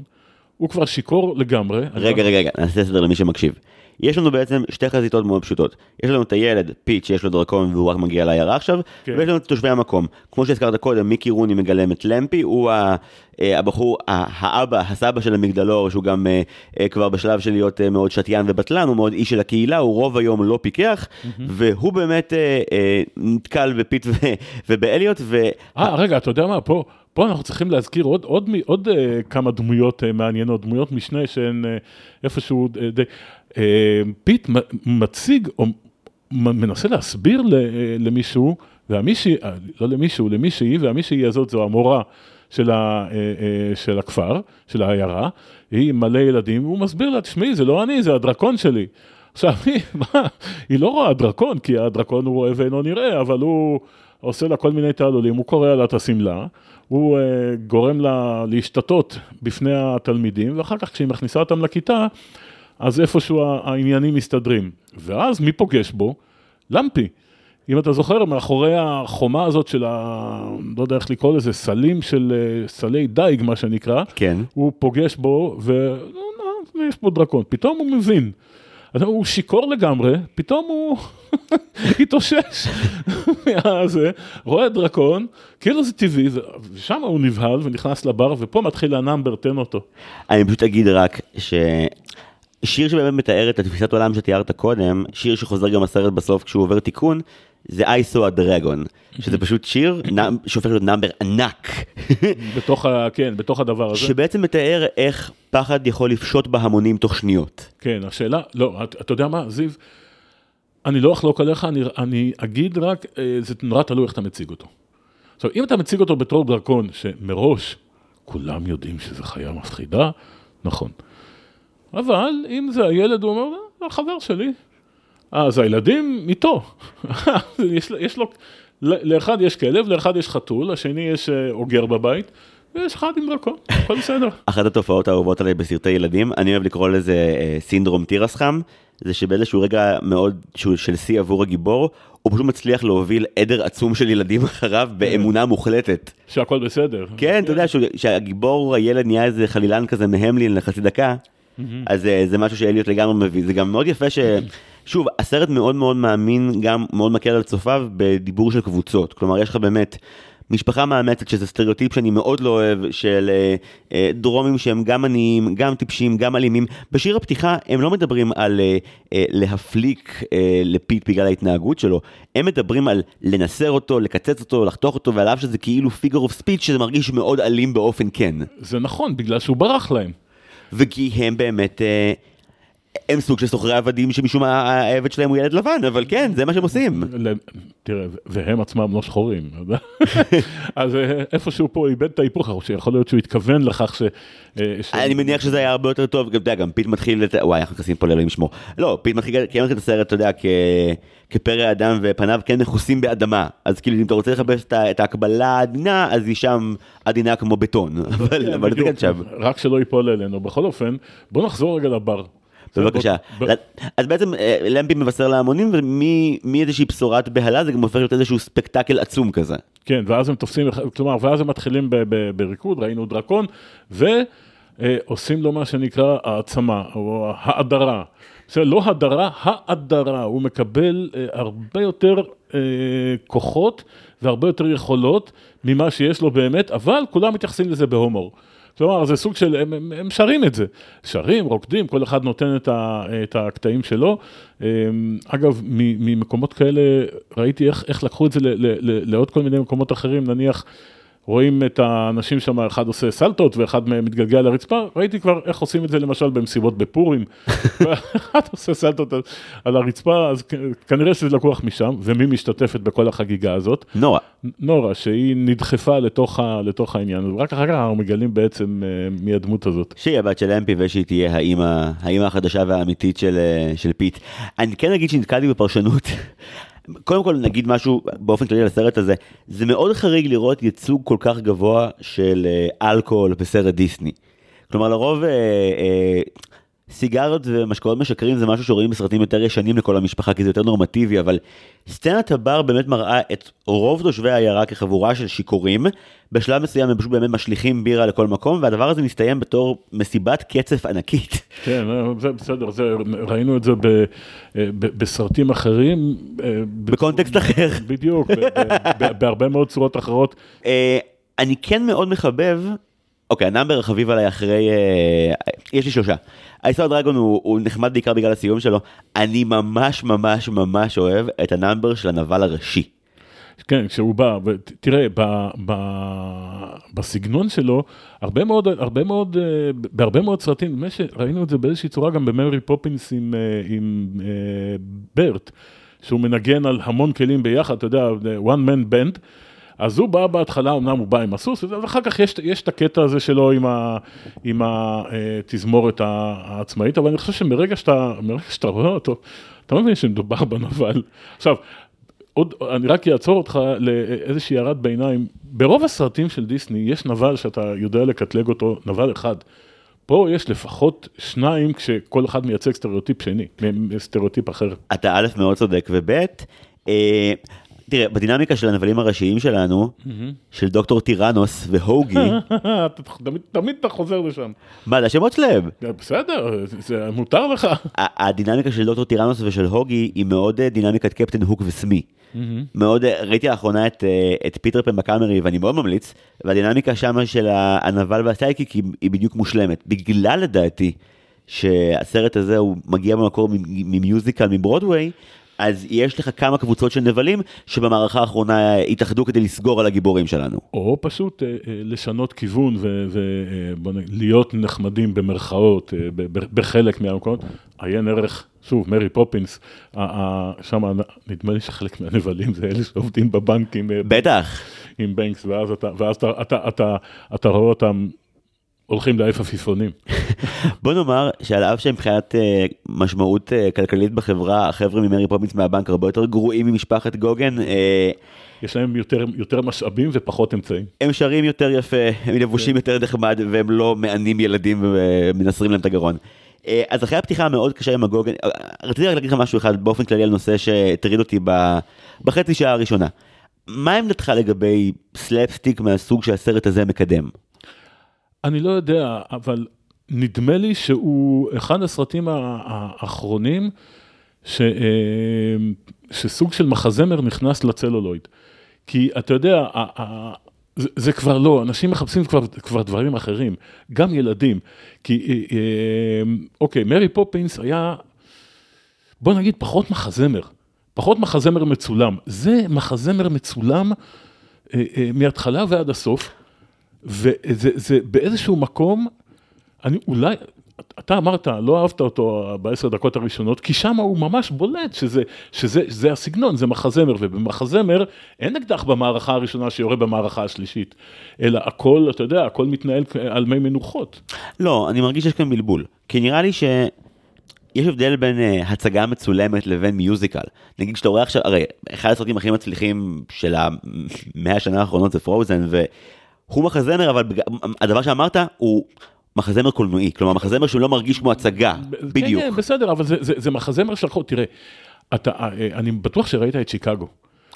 Speaker 1: הוא כבר שיכור לגמרי.
Speaker 2: רגע, רגע, רגע, נעשה סדר למי שמקשיב. יש לנו בעצם שתי חזיתות מאוד פשוטות. יש לנו את הילד, פיט, שיש לו דרקון והוא רק מגיע לעיירה עכשיו,
Speaker 1: כן.
Speaker 2: ויש לנו את תושבי המקום. כמו שהזכרת קודם, מיקי רוני מגלם את למפי, הוא ה- אה, הבחור, האבא, הסבא של המגדלור, שהוא גם אה, אה, כבר בשלב של להיות מאוד שתיין ובטלן, הוא מאוד איש של הקהילה, הוא רוב היום לא פיקח, והוא באמת נתקל בפיט ובאליוט, ו...
Speaker 1: אה, רגע, אתה יודע מה, פה, פה אנחנו צריכים להזכיר עוד, עוד, עוד אה, כמה דמויות מעניינות, דמויות משנה שהן איפשהו די... פיט מציג או מנסה להסביר למישהו, והמישהי, אה, לא למישהו, למישהי, והמישהי הזאת זו המורה של, ה, אה, אה, של הכפר, של העיירה, היא עם מלא ילדים, והוא מסביר לה, תשמעי, זה לא אני, זה הדרקון שלי. עכשיו, היא, מה, היא לא רואה דרקון, כי הדרקון הוא רואה ואינו נראה, אבל הוא עושה לה כל מיני תעלולים, הוא קורע לה את השמלה, הוא uh, גורם לה להשתתות בפני התלמידים, ואחר כך כשהיא מכניסה אותם לכיתה, אז איפשהו העניינים מסתדרים. ואז מי פוגש בו? למפי. אם אתה זוכר, מאחורי החומה הזאת של ה... לא יודע איך לקרוא לזה, סלים של, אה, סלי דייג, מה שנקרא,
Speaker 2: כן.
Speaker 1: הוא פוגש בו, ויש פה דרקון, פתאום הוא מבין. הוא שיכור לגמרי, פתאום הוא התאושש מהזה, רואה דרקון, כאילו זה טבעי, ושם הוא נבהל ונכנס לבר, ופה מתחיל ה number, תן אותו.
Speaker 2: אני פשוט אגיד רק ש... שיר שבאמת מתאר את התפיסת עולם שתיארת קודם, שיר שחוזר גם בסרט בסוף כשהוא עובר תיקון, זה I saw a dragon, שזה פשוט שיר שהופך להיות number ענק,
Speaker 1: בתוך, ה, כן, בתוך הדבר הזה.
Speaker 2: שבעצם מתאר איך פחד יכול לפשוט בהמונים תוך שניות.
Speaker 1: כן, השאלה, לא, אתה, אתה יודע מה, זיו, אני לא אחלוק עליך, אני, אני אגיד רק, אה, זה נורא תלוי איך אתה מציג אותו. עכשיו, אם אתה מציג אותו בתור דרקון, שמראש כולם יודעים שזו חיה מפחידה, נכון. אבל אם זה הילד, הוא אומר, "אה, זה החבר שלי. אז הילדים איתו. יש, יש לו, לאחד יש כלב, לאחד יש חתול, לשני יש אה, אוגר בבית, ויש אחד עם דרקון, הכל בסדר.
Speaker 2: אחת התופעות האהובות עליי בסרטי ילדים, אני אוהב לקרוא לזה אה, סינדרום תירס חם, זה שבאיזשהו רגע מאוד שהוא של שיא עבור הגיבור, הוא פשוט מצליח להוביל עדר עצום של ילדים אחריו באמונה מוחלטת.
Speaker 1: שהכל בסדר.
Speaker 2: כן, אתה יודע, שהגיבור, הילד נהיה איזה חלילן כזה מהמלין לחצי דקה, אז אה, זה משהו שאליוט לגמרי מביא. זה גם מאוד יפה ש... שוב, הסרט מאוד מאוד מאמין, גם מאוד מקל על צופיו בדיבור של קבוצות. כלומר, יש לך באמת משפחה מאמצת, שזה סטריאוטיפ שאני מאוד לא אוהב, של אה, אה, דרומים שהם גם עניים, גם טיפשים, גם אלימים. בשיר הפתיחה הם לא מדברים על אה, אה, להפליק אה, לפיט בגלל ההתנהגות שלו, הם מדברים על לנסר אותו, לקצץ אותו, לחתוך אותו, ועל אף שזה כאילו figure of speech שזה מרגיש מאוד אלים באופן כן.
Speaker 1: זה נכון, בגלל שהוא ברח להם.
Speaker 2: וכי הם באמת, אה, הם סוג של סוחרי עבדים שמשום מה העבד שלהם הוא ילד לבן, אבל כן, זה מה שהם עושים.
Speaker 1: תראה, והם עצמם לא שחורים. אז אה, איפשהו פה איבד את ההיפוך, או שיכול להיות שהוא התכוון לכך ש... אה, ש-
Speaker 2: אני מניח שזה היה הרבה יותר טוב, אתה יודע, גם פיט מתחיל, את... וואי, אנחנו נכנסים פה לאלוהים שמו. לא, פיט מתחיל, מתחיל את הסרט, אתה יודע. כפרא אדם ופניו כן מכוסים באדמה. אז כאילו, אם אתה רוצה לחפש את, ההקבלה העדינה, אז היא שם עדינה כמו בטון. אבל,
Speaker 1: כן,
Speaker 2: אבל זה. כן שם.
Speaker 1: רק שלא ייפול אלינו. בכל אופן, בוא נחזור רגע לבר.
Speaker 2: בבקשה.
Speaker 1: בוא- בוא-
Speaker 2: אז בעצם אה, למפי מבשר להמונים, ומאיזושהי בשורת בהלה זה גם הופך להיות איזשהו ספקטקל עצום כזה.
Speaker 1: כן, ואז הם תופסים, כלומר, ואז הם מתחילים בריקוד, ראינו דרקון, ועושים לו מה שנקרא העצמה, או האדרה. זה לא הדרה, האדרה, הוא מקבל אה, הרבה יותר אה, כוחות והרבה יותר יכולות ממה שיש לו באמת, אבל כולם מתייחסים לזה בהומור. כלומר, זה סוג של, הם, הם, הם שרים את זה. שרים, רוקדים, כל אחד נותן את, ה, את הקטעים שלו. אה, אגב, ממקומות כאלה ראיתי איך, איך לקחו את זה ל, ל, ל, לעוד כל מיני מקומות אחרים, נניח, רואים את האנשים שם, אחד עושה סלטות ואחד מהם מתגלגל לרצפה, ראיתי כבר איך עושים את זה למשל במסיבות בפורים. אחד עושה סלטות על, הרצפה, אז כנראה שזה לקוח משם, ומי משתתפת בכל החגיגה הזאת?
Speaker 2: נורא.
Speaker 1: נורה, שהיא נדחפה לתוך, ה, לתוך העניין, ורק אחר כך אנחנו מגלים בעצם אה, מי הדמות הזאת.
Speaker 2: שהיא הבת של למפי ושהיא תהיה האימא, האימא החדשה והאמיתית של, אה, של פיט. אני כן אגיד שנתקלתי בפרשנות. קודם כל נגיד משהו באופן כללי על הסרט הזה, זה מאוד חריג לראות ייצוג כל כך גבוה של אה, אלכוהול בסרט דיסני. כלומר לרוב אה, אה, סיגריות ומשקאות משכרים זה משהו שרואים בסרטים יותר ישנים לכל המשפחה כי זה יותר נורמטיבי, אבל סצנת הבר באמת מראה את רוב תושבי העיירה כחבורה של שיכורים. בשלב מסוים הם פשוט באמת משליכים בירה לכל מקום, והדבר הזה מסתיים בתור מסיבת קצף ענקית.
Speaker 1: כן, אה, זה בסדר, זה, ראינו את זה ב, אה, ב, בסרטים אחרים. אה,
Speaker 2: בקונטקסט אחר.
Speaker 1: בדיוק, ב, ב, ב, בהרבה מאוד צורות אחרות.
Speaker 2: אני כן מאוד מחבב, אוקיי, ה number החביב עליי אחרי, אה, יש לי שלושה. I Saw a Dragon הוא, נחמד בעיקר בגלל הסיום שלו, אני ממש ממש ממש אוהב את ה number של הנבל הראשי.
Speaker 1: כן, כשהוא בא, ותראה, ב, ב, בסגנון שלו, הרבה מאוד, הרבה מאוד, אה, בהרבה מאוד סרטים, נדמה שראינו את זה באיזושהי צורה גם במרי פופינס עם, אה, עם ברט, שהוא מנגן על המון כלים ביחד, אתה יודע, one man band. אז הוא בא בהתחלה, אמנם הוא בא עם הסוס, ואחר כך יש, יש את הקטע הזה שלו עם, ה, עם התזמורת העצמאית, אבל אני חושב שמרגע שאתה, שאתה רואה אותו, אתה מבין שמדובר בנבל. עכשיו, עוד, אני רק אעצור אותך לאיזושהי הערת ביניים. ברוב הסרטים של דיסני יש נבל שאתה יודע לקטלג אותו, נבל אחד. פה יש לפחות שניים כשכל אחד מייצג סטריאוטיפ שני, סטריאוטיפ אחר.
Speaker 2: אתה א' מאוד צודק, וב', אה, תראה, בדינמיקה של הנבלים הראשיים שלנו, של דוקטור טרמינוס והוגי,
Speaker 1: תמיד, אתה חוזר לשם.
Speaker 2: מה זה השמות שלהם?
Speaker 1: בסדר, זה מותר לך.
Speaker 2: הדינמיקה של דוקטור טרמינוס ושל הוגי היא מאוד אה, דינמיקת קפטן הוק וסמי. מאוד, אה, ראיתי לאחרונה את, אה, פיטר פן בקאמרי ואני מאוד ממליץ, והדינמיקה שם של הנבל וה sidekick היא, בדיוק מושלמת. בגלל לדעתי שהסרט הזה הוא מגיע במקור ממיוזיקל מברודוויי, אז יש לך כמה קבוצות של נבלים שבמערכה האחרונה התאחדו כדי לסגור על הגיבורים שלנו.
Speaker 1: או פשוט אה, אה, לשנות כיוון ולהיות נחמדים במרכאות אה, בחלק מהמקומות. עיין ערך, שוב, מרי פופינס, שם נדמה לי שחלק מהנבלים זה אלה שעובדים בבנקים אה,
Speaker 2: בטח.
Speaker 1: עם בנקס, ואז אתה, ואז אתה, אתה, אתה, אתה רואה אותם הולכים לעף עפיפונים.
Speaker 2: בוא נאמר שעל אף שמבחינת אה, משמעות אה, כלכלית בחברה, החבר'ה ממרי פופינס מהבנק הרבה יותר גרועים ממשפחת גוגן. אה,
Speaker 1: יש להם יותר, יותר משאבים ופחות אמצעים.
Speaker 2: הם שרים יותר יפה, הם לבושים יותר נחמד, והם לא מענים ילדים ומנסרים להם את הגרון. אז אחרי הפתיחה המאוד קשה עם הגוגן, רציתי רק להגיד לך משהו אחד באופן כללי על נושא שהטריד אותי בחצי שעה הראשונה. מה עמדתך לגבי סלאפסטיק מהסוג שהסרט הזה מקדם?
Speaker 1: אני לא יודע, אבל נדמה לי שהוא אחד הסרטים האחרונים ש, אה, שסוג של מחזמר נכנס לצלולויד. כי אתה יודע, זה, זה כבר לא, אנשים מחפשים כבר, כבר דברים אחרים, גם ילדים. כי, אה, אה, אוקיי, מרי פופינס היה, בוא נגיד, פחות מחזמר. פחות מחזמר מצולם. זה מחזמר מצולם מההתחלה ועד הסוף. וזה זה באיזשהו מקום, אני אולי, אתה אמרת, לא אהבת אותו בעשר דקות הראשונות, כי שם הוא ממש בולט שזה, שזה, שזה הסגנון, זה מחזמר, ובמחזמר אין אקדח במערכה הראשונה שיורה במערכה השלישית, אלא הכל, אתה יודע, הכל מתנהל על מי מנוחות.
Speaker 2: לא, אני מרגיש שיש כאן בלבול, כי נראה לי ש... יש הבדל בין uh, הצגה מצולמת לבין מיוזיקל. נגיד שאתה רואה עכשיו, הרי אחד הסרטים הכי מצליחים של המאה השנה האחרונות זה פרוזן, והוא מחזמר, אבל הדבר שאמרת הוא מחזמר קולנועי, כלומר מחזמר שהוא לא מרגיש כמו הצגה, בדיוק.
Speaker 1: כן, כן, בסדר, אבל זה, זה, זה מחזמר שלך, תראה, אתה, אה, אני בטוח שראית את שיקגו.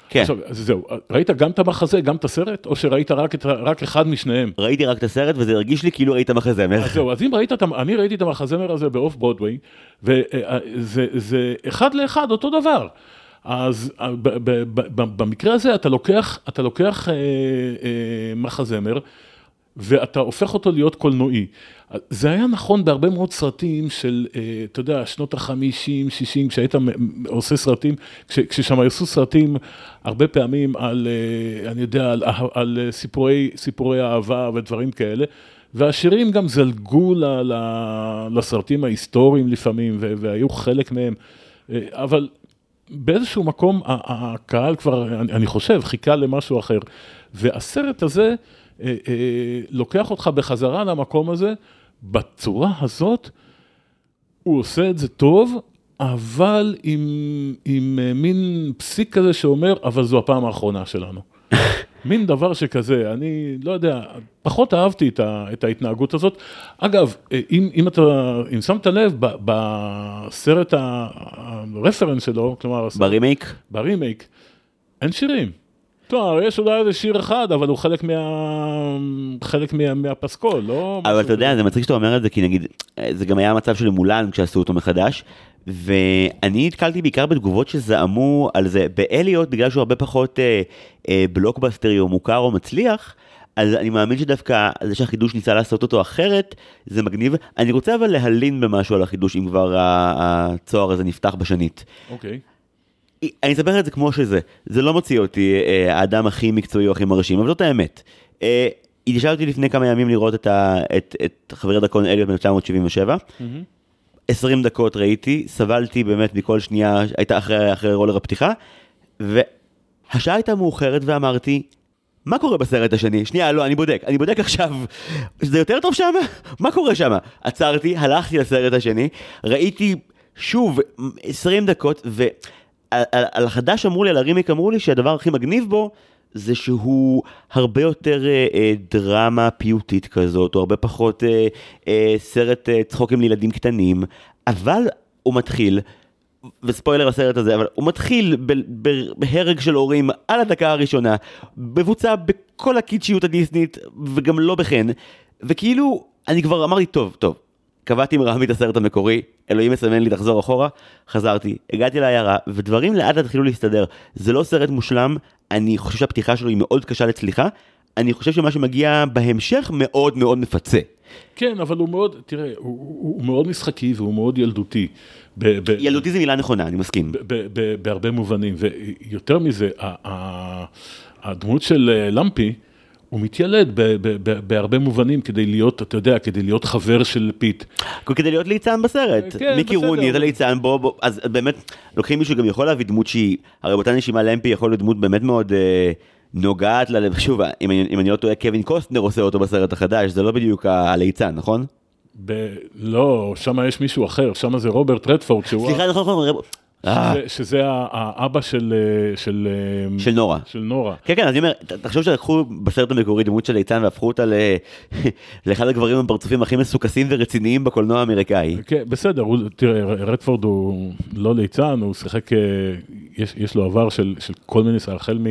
Speaker 1: כן. עכשיו, זהו, ראית גם את המחזה, גם את הסרט, או שראית רק, את, רק אחד משניהם?
Speaker 2: ראיתי רק את הסרט, וזה הרגיש לי כאילו ראית מחזמר.
Speaker 1: אז זהו, אז אם ראית, אני ראיתי את המחזמר הזה באוף ברודוויי, וזה אחד לאחד אותו דבר. אז אה, במקרה הזה אתה לוקח, אתה לוקח אה, אה, מחזמר, ואתה הופך אותו להיות קולנועי. זה היה נכון בהרבה מאוד סרטים של, אה, אתה יודע, שנות החמישים, שישים, כשהיית עושה סרטים, כששם עשו סרטים הרבה פעמים על, אה, אני יודע, על, על סיפורי, סיפורי אהבה ודברים כאלה, והשירים גם זלגו ל, ל, לסרטים ההיסטוריים לפעמים, והיו חלק מהם, אבל באיזשהו מקום הקהל כבר, אני חושב, חיכה למשהו אחר. והסרט הזה, אה, אה, לוקח אותך בחזרה למקום הזה, בצורה הזאת, הוא עושה את זה טוב, אבל עם, עם אה, מין פסיק כזה שאומר, אבל זו הפעם האחרונה שלנו. מין דבר שכזה, אני לא יודע, פחות אהבתי את, ה, את ההתנהגות הזאת. אגב, אם, אם אתה, אם שמת לב, ב, בסרט הרפרנס שלו, כלומר...
Speaker 2: ברימייק?
Speaker 1: ברימייק, אין שירים. טוב, יש אולי איזה שיר אחד, אבל הוא חלק, מה... חלק מה... מהפסקול, לא...
Speaker 2: אבל אתה יודע, זה מצחיק שאתה אומר את זה, כי נגיד, זה גם היה המצב של מולן כשעשו אותו מחדש, ואני נתקלתי בעיקר בתגובות שזעמו על זה באליוט, בגלל שהוא הרבה פחות אה, אה, בלוקבאסטרי או מוכר או מצליח, אז אני מאמין שדווקא זה שהחידוש ניסה לעשות אותו אחרת, זה מגניב. אני רוצה אבל להלין במשהו על החידוש, אם כבר הצוהר הזה נפתח בשנית.
Speaker 1: אוקיי. Okay.
Speaker 2: אני אספר את זה כמו שזה, זה לא מוציא אותי אה, האדם הכי מקצועי או הכי מרשים, אבל זאת האמת. אה, התיישבתי לפני כמה ימים לראות את, ה, את, את חבר הדקון אליוט ב-1977. Mm-hmm. 20 דקות ראיתי, סבלתי באמת מכל שנייה, הייתה אחרי, אחרי רולר הפתיחה, והשעה הייתה מאוחרת ואמרתי, מה קורה בסרט השני? שנייה, לא, אני בודק, אני בודק עכשיו. זה יותר טוב שם? מה קורה שם? עצרתי, הלכתי לסרט השני, ראיתי שוב 20 דקות, ו... על, על, על החדש אמרו לי, על הרימיק אמרו לי שהדבר הכי מגניב בו זה שהוא הרבה יותר אה, אה, דרמה פיוטית כזאת, או הרבה פחות אה, אה, סרט אה, צחוקים לילדים קטנים, אבל הוא מתחיל, וספוילר לסרט הזה, אבל הוא מתחיל בהרג של הורים על הדקה הראשונה, מבוצע בכל הקיצ'יות הדיסנית, וגם לא בחן, וכאילו, אני כבר אמרתי, טוב, טוב, קבעתי עם רמי את הסרט המקורי, אלוהים מסמן לי לחזור אחורה, חזרתי, הגעתי לעיירה, ודברים לאט התחילו להסתדר. זה לא סרט מושלם, אני חושב שהפתיחה שלו היא מאוד קשה לצליחה, אני חושב שמה שמגיע בהמשך מאוד מאוד מפצה.
Speaker 1: כן, אבל הוא מאוד, תראה, הוא, הוא, הוא מאוד משחקי והוא מאוד ילדותי. ב,
Speaker 2: ב, ילדותי זה מילה נכונה, אני מסכים.
Speaker 1: ב, ב, ב, בהרבה מובנים, ויותר מזה, הדמות של אה, למפי, הוא מתיילד בהרבה מובנים כדי להיות, אתה יודע, כדי להיות חבר של פיט.
Speaker 2: כדי להיות ליצן בסרט. כן, מיקי רוני זה ליצן, בוא, בוא, אז באמת, לוקחים מישהו גם יכול להביא דמות שהיא, הרי באותה נשימה למפי יכול להיות דמות באמת מאוד אה, נוגעת ללב, שוב, אם, אם אני לא טועה, קווין קוסטנר עושה אותו בסרט החדש, זה לא בדיוק הליצן, נכון?
Speaker 1: ב... לא, שם יש מישהו אחר, שם זה רוברט רדפורד, שהוא...
Speaker 2: סליחה, נכון, נכון,
Speaker 1: אה. שזה, שזה האבא של, אה, של,
Speaker 2: אה, של נורה.
Speaker 1: של נורה.
Speaker 2: כן, כן, אז אני אומר, תחשוב שלקחו בסרט המקורי דמות של איתן והפכו אותה ל... לאחד הגברים הפרצופים הכי מסוכסים ורציניים בקולנוע האמריקאי.
Speaker 1: כן, בסדר, הוא, תראה, רדפורד הוא לא ליצן, הוא שיחק, יש, יש לו עבר של, של כל מיני, החל מ...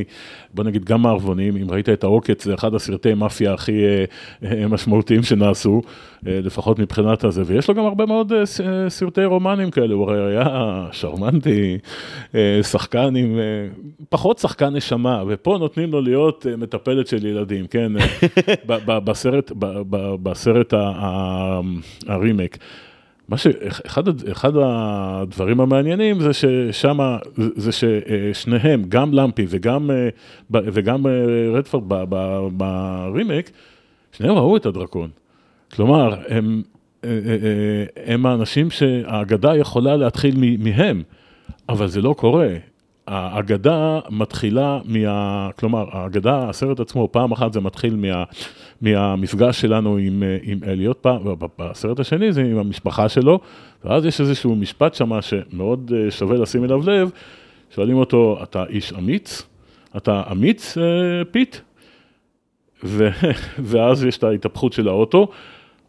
Speaker 1: בוא נגיד גם מערבונים, אם ראית את העוקץ, זה אחד הסרטי מאפיה הכי משמעותיים שנעשו, לפחות מבחינת הזה, ויש לו גם הרבה מאוד סרטי רומנים כאלה, הוא הרי היה אה, שחקן עם, אה, פחות שחקן נשמה, ופה נותנים לו להיות אה, מטפלת של ילדים, כן, בסרט, בסרט הרימק. מה שאחד אחד הדברים המעניינים זה ששם, זה ששניהם, גם למפי וגם, וגם רדפורד ברימק, שניהם ראו את הדרקון. כלומר, הם אה, אה, אה, הם האנשים שהאגדה יכולה להתחיל מהם, אבל זה לא קורה. האגדה מתחילה מה... כלומר, האגדה, הסרט עצמו, פעם אחת זה מתחיל מה, מהמפגש שלנו עם, עם אליוט, בסרט השני זה עם המשפחה שלו, ואז יש איזשהו משפט שם שמאוד שווה לשים אליו לב, שואלים אותו, אתה איש אמיץ? אתה אמיץ, פיט? ואז יש את ההתהפכות של האוטו.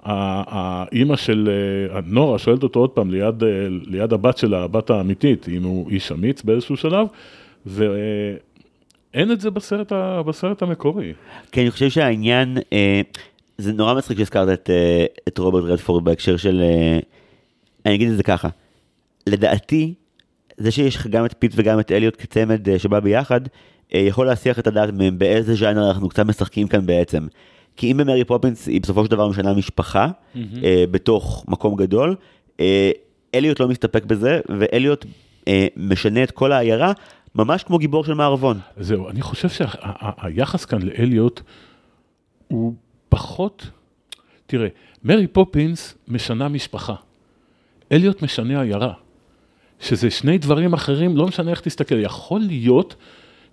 Speaker 1: האימא של אה, נורה שואלת אותו עוד פעם ליד, אה, ליד הבת שלה, הבת האמיתית, אם הוא איש אמיץ באיזשהו שלב, ואין את זה בסרט, ה, בסרט המקורי.
Speaker 2: כי אני חושב שהעניין, אה, זה נורא מצחיק שהזכרת את, אה, את רוברט רדפורד בהקשר של, אה, אני אגיד את זה ככה, לדעתי, זה שיש לך גם את פיט וגם את אליוט כצמד אה, שבא ביחד, אה, יכול להסיח את הדעת מהם באיזה ז'אנר אנחנו קצת משחקים כאן בעצם. כי אם במרי פופינס היא בסופו של דבר משנה משפחה mm-hmm. אה, בתוך מקום גדול, אה, אליוט לא מסתפק בזה, ואליוט אה, משנה את כל העיירה ממש כמו גיבור של מערבון.
Speaker 1: זהו, אני חושב שהיחס כאן לאליוט הוא פחות, תראה, מרי פופינס משנה משפחה, אליוט משנה עיירה, שזה שני דברים אחרים, לא משנה איך תסתכל, יכול להיות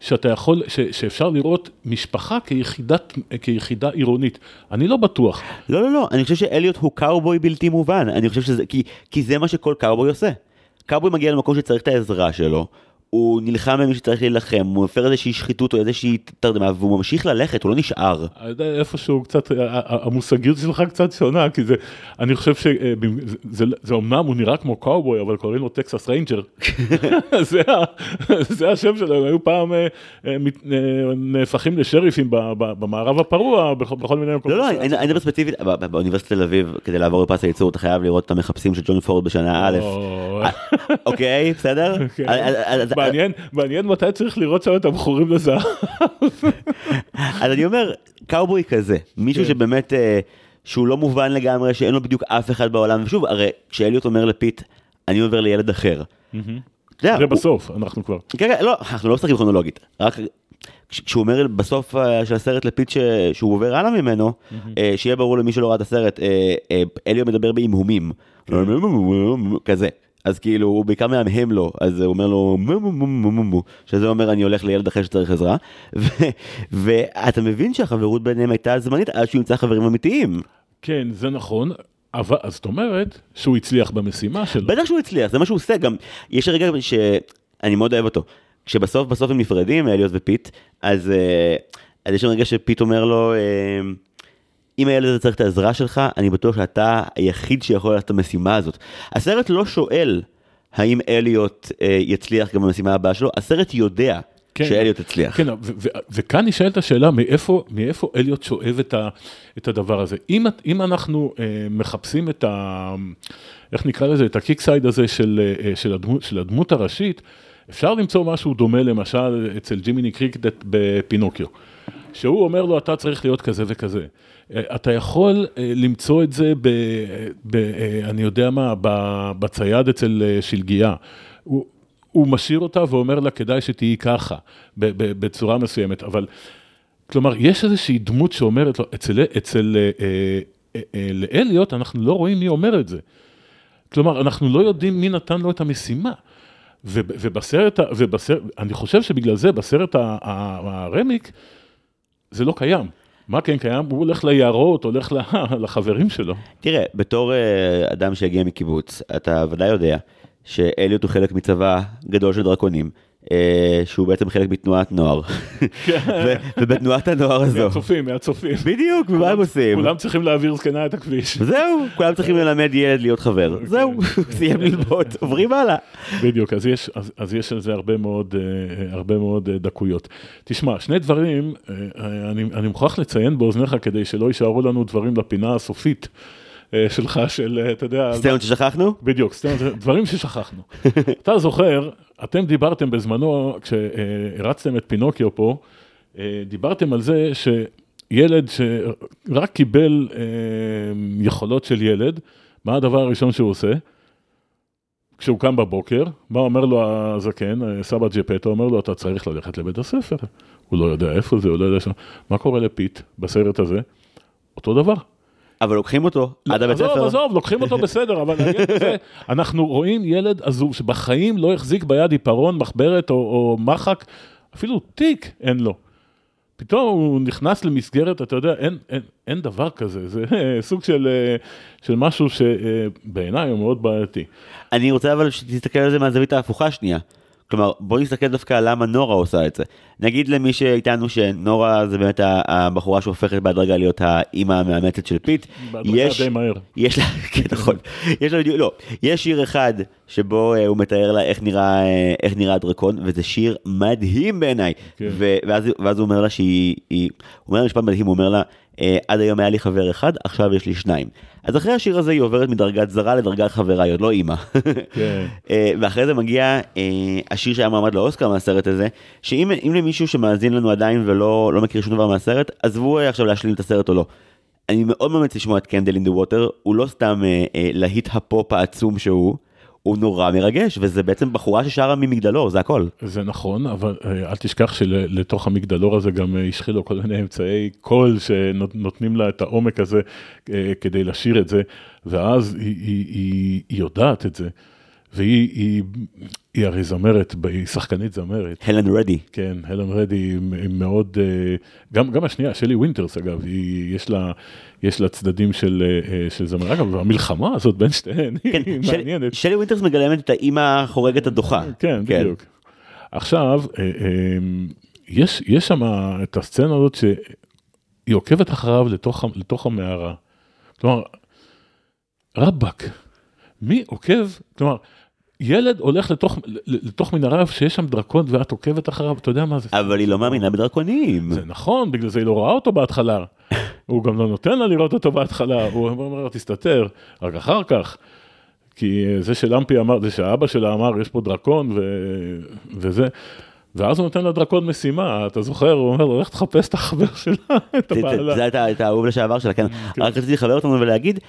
Speaker 1: שאתה יכול, ש, שאפשר לראות משפחה כיחידת, כיחידה עירונית. אני לא בטוח.
Speaker 2: לא, לא, לא, אני חושב שאליוט הוא קאובוי בלתי מובן. אני חושב שזה, כי, כי זה מה שכל קאובוי עושה. קאובוי מגיע למקום שצריך את העזרה שלו, הוא נלחם במי שצריך להילחם, הוא מפר איזושהי שחיתות או איזושהי תרדמה, והוא ממשיך ללכת, הוא לא נשאר.
Speaker 1: אני יודע איפשהו קצת, המושגיות שלך קצת שונה, כי זה, אני חושב שזה זה, זה אומנם, הוא נראה כמו קאובוי, אבל קוראים לו Texas Ranger. זה, זה השם שלו, הם היו פעם אה, אה, נהפכים לשריפים במערב הפרוע, בכל מיני
Speaker 2: מקומות. לא, לא, אני מדבר ספציפית, באוניברסיטת תל אביב, כדי לעבור לפס הייצור, אתה חייב לראות את המחפשים של ג'ון פורד בשנה א', אוקיי, בסדר?
Speaker 1: מעניין, מעניין מתי צריך לראות שם את הבחורים לזהב.
Speaker 2: אז אני אומר, קאובוי כזה, מישהו כן. שבאמת, אה, שהוא לא מובן לגמרי, שאין לו בדיוק אף אחד בעולם, ושוב, הרי כשאליוט אומר לפיט, אני עובר לילד אחר.
Speaker 1: זה בסוף, אנחנו כבר.
Speaker 2: כן, כן, לא, אנחנו לא משחקים כרונולוגית, רק כשהוא אומר בסוף אה, של הסרט לפיט שהוא עובר הלאה ממנו, אה, שיהיה ברור למי שלא ראה את הסרט, אליו מדבר בהמהומים, כן. כזה. אז כאילו הוא בעיקר מהמהם לו, אז הוא אומר לו מו מו מו מו מו מו, שזה אומר אני הולך לילד אחר שצריך עזרה, ואתה מבין שהחברות ביניהם הייתה זמנית עד שהוא ימצא חברים אמיתיים.
Speaker 1: כן, זה נכון, אבל אז זאת אומרת שהוא הצליח במשימה שלו.
Speaker 2: בטח שהוא הצליח, זה מה שהוא עושה, גם יש רגע שאני מאוד אוהב אותו, כשבסוף בסוף הם נפרדים, אליוס ופיט, אז, אה, אז יש רגע שפיט אומר לו, אה, אם הילד הזה צריך את העזרה שלך, אני בטוח שאתה היחיד שיכול לעשות את המשימה הזאת. הסרט לא שואל האם אליוט אה, יצליח גם במשימה הבאה שלו, הסרט יודע כן, שאליוט יצליח.
Speaker 1: כן, וכאן נשאלת השאלה מאיפה, מאיפה אליוט שואב את, ה, את הדבר הזה. אם, אם אנחנו אה, מחפשים את ה... איך נקרא לזה? את הקיקסייד הזה של, אה, של, הדמות, של הדמות הראשית, אפשר למצוא משהו דומה למשל אצל ג'ימיני קריקט בפינוקיו. שהוא אומר לו, אתה צריך להיות כזה וכזה. אה, אתה יכול אה, למצוא את זה, ב, ב, אה, אני יודע מה, בצייד אצל שלגיה. הוא, הוא משאיר אותה ואומר לה, כדאי שתהיי ככה, בצורה מסוימת, אבל, כלומר, יש איזושהי דמות שאומרת לו, אצל, אצל לאליוט, אנחנו לא רואים מי אומר את זה. כלומר, אנחנו לא יודעים מי נתן לו את המשימה. ובסרט, ובסרט, אני חושב שבגלל זה, בסרט הרמיק, זה לא קיים. מה כן קיים? הוא הולך ליערות, הולך לחברים שלו.
Speaker 2: תראה, בתור אה, אדם שהגיע מקיבוץ, אתה ודאי יודע שאליוט הוא חלק מצבא גדול של דרקונים. אה, שהוא בעצם חלק מתנועת נוער. ובתנועת הנוער הזו.
Speaker 1: מהצופים, מהצופים.
Speaker 2: בדיוק, ומה הם עושים?
Speaker 1: כולם צריכים להעביר זקנה את הכביש.
Speaker 2: זהו, כולם צריכים ללמד ילד להיות חבר. אוקיי. זהו, סיים ללמוד, עוברים הלאה.
Speaker 1: בדיוק, אז יש על זה הרבה מאוד אה, אה, דקויות. תשמע, שני דברים, אני מוכרח לציין באוזניך כדי שלא יישארו לנו דברים לפינה הסופית. שלך, של, אתה יודע...
Speaker 2: סצנות ששכחנו?
Speaker 1: בדיוק, סצנות, דברים ששכחנו. אתה זוכר, אתם דיברתם בזמנו, כשהרצתם את פינוקיו פה, אה, דיברתם על זה שילד שרק קיבל אה, יכולות של ילד, מה הדבר הראשון שהוא עושה? כשהוא קם בבוקר, מה אומר לו הזקן, אה, סבא ג'פטו, אומר לו, אתה צריך ללכת לבית הספר. הוא לא יודע איפה זה, הוא לא יודע שם. מה קורה לפיט בסרט הזה? אותו דבר.
Speaker 2: אבל לוקחים אותו עד הבית
Speaker 1: עזוב,
Speaker 2: ספר.
Speaker 1: עזוב, לוקחים אותו בסדר, אבל הזה, אנחנו רואים ילד עזוב שבחיים לא החזיק ביד עיפרון, מחברת או, או מחק, אפילו תיק אין לו. פתאום הוא נכנס למסגרת, אתה יודע, אין, אין, אין דבר כזה, זה סוג של, אה, של משהו שבעיניי הוא מאוד בעייתי.
Speaker 2: אני רוצה אבל שתסתכל על זה מהזווית ההפוכה שנייה. כלומר, בוא נסתכל דווקא על למה נורה עושה את זה. נגיד למי שאיתנו שנורה זה באמת הבחורה שהופכת בהדרגה להיות האימא המאמצת של פיט.
Speaker 1: בהדרגה די מהר.
Speaker 2: יש לה, כן נכון, יש לה בדיוק, לא, יש שיר אחד שבו אה, הוא מתאר לה איך נראה, אה, איך נראה הדרקון, וזה שיר מדהים בעיניי.
Speaker 1: כן.
Speaker 2: ואז, ואז הוא אומר לה שהיא, היא, הוא אומר לה משפט מדהים, הוא אומר לה, אה, עד היום היה לי חבר אחד, עכשיו יש לי שניים. אז אחרי השיר הזה היא עוברת מדרגת זרה לדרגת חברה, היא עוד לא אימא.
Speaker 1: כן.
Speaker 2: אה, ואחרי זה מגיע אה, השיר שהיה מועמד לאוסקר מהסרט הזה, שאם אם למישהו שמאזין לנו עדיין ולא לא מכיר שום דבר מהסרט, עזבו אה, עכשיו להשלים את הסרט או לא. אני מאוד ממליץ לשמוע את Candle on the Water, הוא לא סתם להיט הפופ העצום שהוא, הוא נורא מרגש, וזה בעצם בחורה ששרה ממגדלור, זה הכל.
Speaker 1: זה נכון, אבל אה, אל תשכח שלתוך המגדלור הזה גם אה, השחילו כל מיני אמצעי קול שנותנים לה את העומק הזה אה, כדי לשיר את זה, ואז היא, היא, היא, היא יודעת את זה, והיא היא, היא הרי זמרת, היא שחקנית זמרת.
Speaker 2: הלן רדי.
Speaker 1: כן, הלן רדי היא מאוד, אה, גם, גם השנייה, שלי וינטרס אגב, היא, יש, לה, יש לה צדדים של, אה, של זמר. אגב, המלחמה הזאת בין שתיהן
Speaker 2: כן,
Speaker 1: היא
Speaker 2: של-
Speaker 1: מעניינת.
Speaker 2: שלי וינטרס מגלמת את האימא החורגת הדוחה.
Speaker 1: כן, בדיוק. עכשיו, אה, אה, יש, יש שם את הסצנה הזאת שהיא עוקבת אחריו לתוך, לתוך המערה. כלומר, רבאק, מי עוקב, כלומר, ילד הולך לתוך, לתוך מנהרה שיש שם דרקון ואת עוקבת אחריו, אתה יודע מה זה?
Speaker 2: אבל היא לא מאמינה בדרקונים.
Speaker 1: זה נכון, בגלל זה היא לא רואה אותו בהתחלה. הוא גם לא נותן לה לראות אותו בהתחלה, הוא אומר לה, תסתתר, רק אחר כך. כי אה, זה שלמפי אמר, זה שהאבא שלה אמר, יש פה דרקון ו... וזה, ואז הוא נותן לה דרקון משימה, אתה זוכר? הוא אומר לו, לך תחפש את החבר שלה, את הבעלה.
Speaker 2: זה את האהוב לשעבר שלה, כן. רק רציתי לחבר אותנו ולהגיד,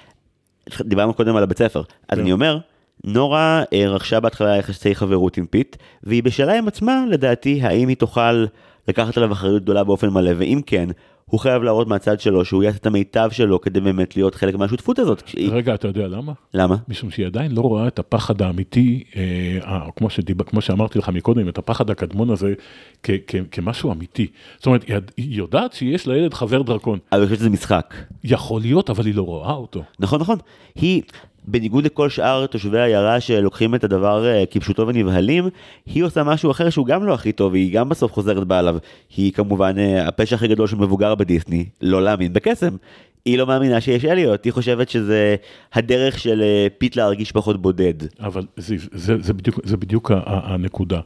Speaker 2: דיברנו קודם על הבית ספר, אז
Speaker 1: כן.
Speaker 2: אני אומר, נורה אה, רכשה בהתחלה יחסי חברות עם פיט, והיא בשאלה עם עצמה, לדעתי, האם היא תוכל לקחת עליו אחריות גדולה באופן מלא, ואם כן, הוא חייב להראות מהצד שלו שהוא יעשה את המיטב שלו כדי באמת להיות חלק מהשותפות הזאת. כשהיא-
Speaker 1: רגע, אתה יודע למה?
Speaker 2: למה?
Speaker 1: משום שהיא עדיין לא רואה את הפחד האמיתי, אה, אה, כמו, שדיב, כמו שאמרתי לך מקודם, את הפחד הקדמון הזה כ, כ, כמשהו אמיתי. זאת אומרת, היא, היא יודעת שיש לילד חבר דרקון.
Speaker 2: אבל אני חושב שזה משחק.
Speaker 1: יכול להיות, אבל היא לא רואה אותו.
Speaker 2: נכון, נכון. היא, בניגוד לכל שאר תושבי העיירה שלוקחים את הדבר אה, כפשוטו ונבהלים, היא עושה משהו אחר שהוא גם לא הכי טוב, היא גם בסוף חוזרת בה עליו. היא כמובן אה, הפשע הכי גדול של מבוגר בדיסני, לא להאמין בקסם. היא לא מאמינה שיש אליוט, היא חושבת שזה הדרך של אה, פיט להרגיש פחות בודד.
Speaker 1: אבל זיו, זה, זה בדיוק, זה בדיוק הנקודה.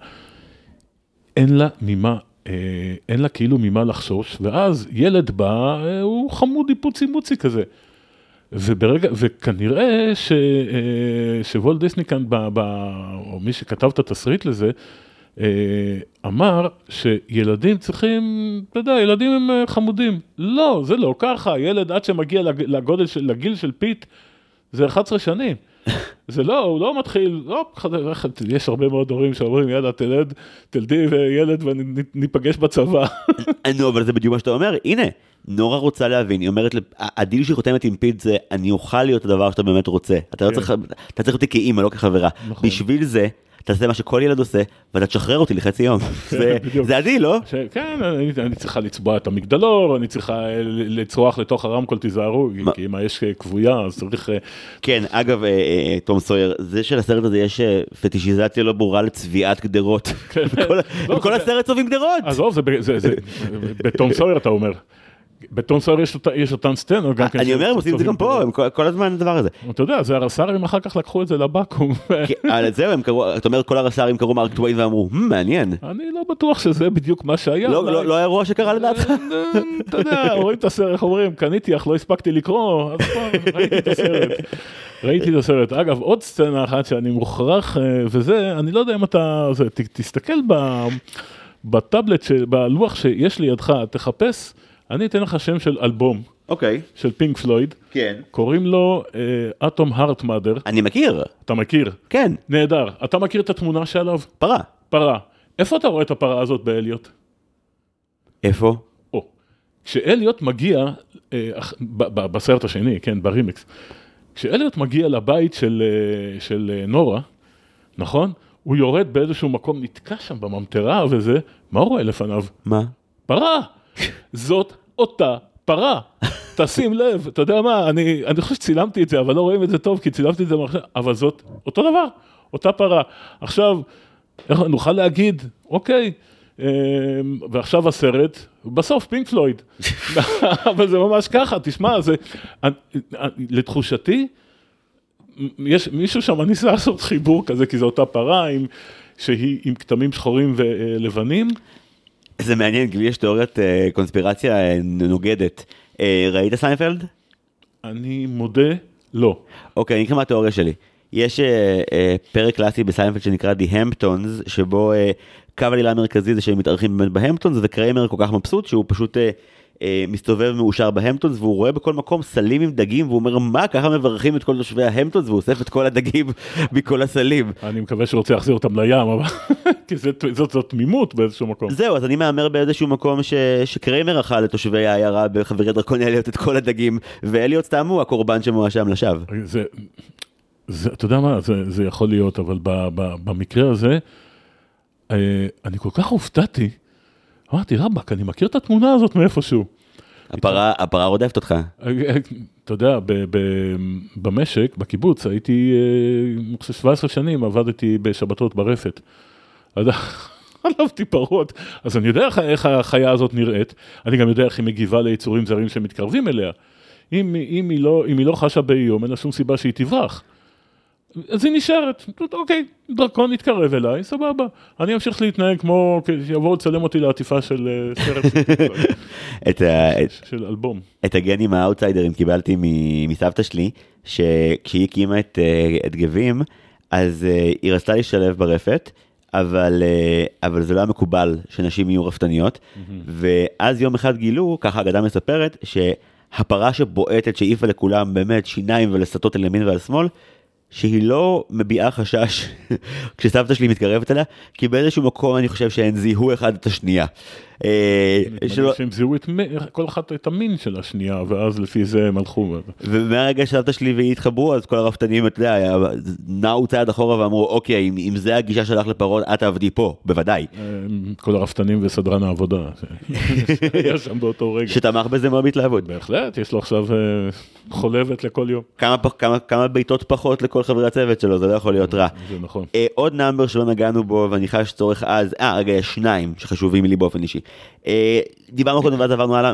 Speaker 1: אין לה ממה, אין לה כאילו ממה לחשוש, ואז ילד בא, הוא חמודי פוצי מוצי כזה. וברגע, וכנראה ש, אה, שוולט דיסני כאן, ב, ב, או מי שכתב את התסריט לזה, אה, אמר שילדים צריכים, אתה יודע, ילדים הם אה, חמודים. לא, זה לא ככה, ילד עד שמגיע לג- לגודל של, לגיל של פיט, זה 11 שנים. זה לא, הוא לא מתחיל, לא, יש הרבה מאוד הורים שאומרים, יאללה, תלד, תלדי וילד וניפגש בצבא.
Speaker 2: נו, אבל זה בדיוק מה שאתה אומר, הנה, נורה רוצה להבין, היא אומרת, הדיל שהיא חותמת עם פיט זה, אני אוכל להיות הדבר שאתה באמת רוצה. אתה לא
Speaker 1: כן.
Speaker 2: צריך אותי כאימא, לא כחברה.
Speaker 1: נכון.
Speaker 2: בשביל זה, תעשה מה שכל ילד עושה, ואתה תשחרר אותי לחצי יום. זה-
Speaker 1: בדיוק.
Speaker 2: זה הדיל, לא?
Speaker 1: כן, אני, צריכה לצבוע את המגדלור, אני צריכה אה, לצרוח לתוך הרמקול, תיזהרו! כי אם האש אה, כבויה, אז צריך... אה,
Speaker 2: כן, אגב, תום סויר, זה שלסרט הזה יש פטישיזציה לא ברורה לצביעת גדרות.
Speaker 1: כן.
Speaker 2: כל-
Speaker 1: לא,
Speaker 2: הסרט צובעים גדרות.
Speaker 1: עזוב, זה, ב- זה, זה, בטום סויר אתה אומר. בטום סויר יש, אותן סצנות גם כן.
Speaker 2: אני אומר, הם עושים את זה גם פה, הם כל- הזמן הדבר הזה.
Speaker 1: אתה יודע, זה הרס"רים אחר כך לקחו את זה לבקו"ם.
Speaker 2: אבל זהו, הם קראו, אתה אומר, כל הרס"רים קראו מארק טוויין ואמרו, "Hmm, מעניין.
Speaker 1: אני לא בטוח שזה בדיוק מה שהיה.
Speaker 2: לא- לא לא היה אירוע שקרה לדעתך?
Speaker 1: אה, אתה יודע, רואים את הסרט, איך אומרים, קניתי אך לא הספקתי לקרוא, אז בוא, ראיתי את הסרט. ראיתי את הסרט. אגב, עוד סצנה אחת שאני מוכרח, אה, וזה, אני לא יודע אם אתה, תסתכל בטאבלט, בלוח שיש לידך, תחפש, אני אתן לך שם של אלבום
Speaker 2: אוקיי,
Speaker 1: של פינק פלויד,
Speaker 2: כן.
Speaker 1: קוראים לו אטום הארט מאדר,
Speaker 2: אני מכיר,
Speaker 1: אתה מכיר?
Speaker 2: כן,
Speaker 1: נהדר. אתה מכיר את התמונה שעליו?
Speaker 2: פרה.
Speaker 1: פרה. איפה אתה רואה את הפרה הזאת באליוט?
Speaker 2: איפה?
Speaker 1: או, כשאליוט מגיע, אה, ב- ב- בסרט השני, כן, ברימיקס, כשאליוט מגיע לבית של, אה, של אה, נורה, נכון? הוא יורד באיזשהו מקום, נתקע שם בממטרה וזה, מה הוא רואה לפניו?
Speaker 2: מה?
Speaker 1: פרה. זאת אותה פרה. תשים לב, אתה יודע מה, אני, אני חושב שצילמתי את זה, אבל לא רואים את זה טוב, כי צילמתי את זה במחשב, אבל זאת אותו דבר, אותה פרה. עכשיו, איך נוכל להגיד, אוקיי, אה, ועכשיו הסרט, בסוף פינק פלויד. אבל זה ממש ככה, תשמע, זה, לתחושתי, יש, מישהו שם ניסה לעשות חיבור כזה, כי זו אותה פרה עם, שהיא עם כתמים שחורים ולבנים.
Speaker 2: זה מעניין, כי לי יש תיאוריית אה, קונספירציה אה, נוגדת. אה, ראית סיינפלד?
Speaker 1: אני מודה, לא.
Speaker 2: אוקיי, אני לך מה התיאוריה שלי. יש אה, אה, פרק קלאסי בסיינפלד שנקרא The Hamptons, שבו אה, קו העלילה המרכזי זה שהם מתארחים באמת בהמפטונס, וקריימר כל כך מבסוט שהוא פשוט אה, אה, מסתובב מאושר בהמפטונס, והוא רואה בכל מקום סלים עם דגים, והוא אומר, מה, ככה מברכים את כל תושבי ההמפטונס, והוא אוסף את כל הדגים מכל הסלים.
Speaker 1: אני מקווה שהוא רוצה להחזיר אותם לים, אבל... כי זאת, זאת תמימות באיזשהו מקום.
Speaker 2: זהו, אז אני מהמר באיזשהו מקום ש... שקריימר אכל לתושבי העיירה בחברי דרקון אליוט את כל הדגים, ואליוט סתם הוא הקורבן שמואשם לשווא.
Speaker 1: זה, זה, אתה יודע מה, זה, זה יכול להיות, אבל ב, ב, במקרה הזה, אה, אני כל כך הופתעתי, אמרתי, רבאק, אני מכיר את התמונה הזאת מאיפשהו.
Speaker 2: הפרה, הפרה רודפת אותך.
Speaker 1: אתה יודע, ב, ב, במשק, בקיבוץ, הייתי, אה, אני חושב, 17 שנים, עבדתי בשבתות ברפת. אז עלבתי פרות, אז אני יודע איך החיה הזאת נראית, אני גם יודע איך היא מגיבה ליצורים זרים שמתקרבים אליה. אם, אם, היא לא, אם היא לא חשה באיום, אין לה שום סיבה שהיא תברח. אז היא נשארת, אוקיי, דרקון יתקרב אליי, סבבה. אני אמשיך להתנהג כמו, שיבואו לצלם אותי לעטיפה של אה, סרט של, אלבום.
Speaker 2: את הגנים האאוטסיידרים קיבלתי מסבתא שלי, שכשהיא הקימה את, אה, את גבים, אז אה, היא רצתה להשתלב ברפת, אבל, אבל זה לא היה מקובל שנשים יהיו רפתניות, ואז יום אחד גילו, ככה האגדה מספרת, שהפרה שבועטת, שהעיפה לכולם באמת שיניים ולסטות על ימין ועל שמאל, שהיא לא מביעה חשש כשסבתא שלי מתקרבת אליה, כי באיזשהו מקום אני חושב שהן זיהו אחד את השנייה. אה, שלא-
Speaker 1: שהם זיהו את כל אחת את המין של השנייה, ואז לפי זה הם הלכו.
Speaker 2: ומהרגע שסבתא שלי והיא התחברו אז כל הרפתנים אתה יודע נעו צעד אחורה ואמרו אוקיי אם, אם זה הגישה שלך לפרות את תעבדי פה בוודאי.
Speaker 1: אה, כל הרפתנים וסדרן העבודה, היה שם באותו רגע.
Speaker 2: שתמך בזה מאוד בהתלהבות.
Speaker 1: בהחלט, יש לו עכשיו אה, חולבת לכל יום.
Speaker 2: כמה, כמה, כמה בעיטות פחות לכל חברי הצוות שלו זה לא יכול להיות רע.
Speaker 1: זה נכון.
Speaker 2: עוד נאמבר שלא נגענו בו ואני חש צורך אז, אה רגע יש שניים שחשובים לי באופן אישי. אה, דיברנו קודם ואז עברנו הלאה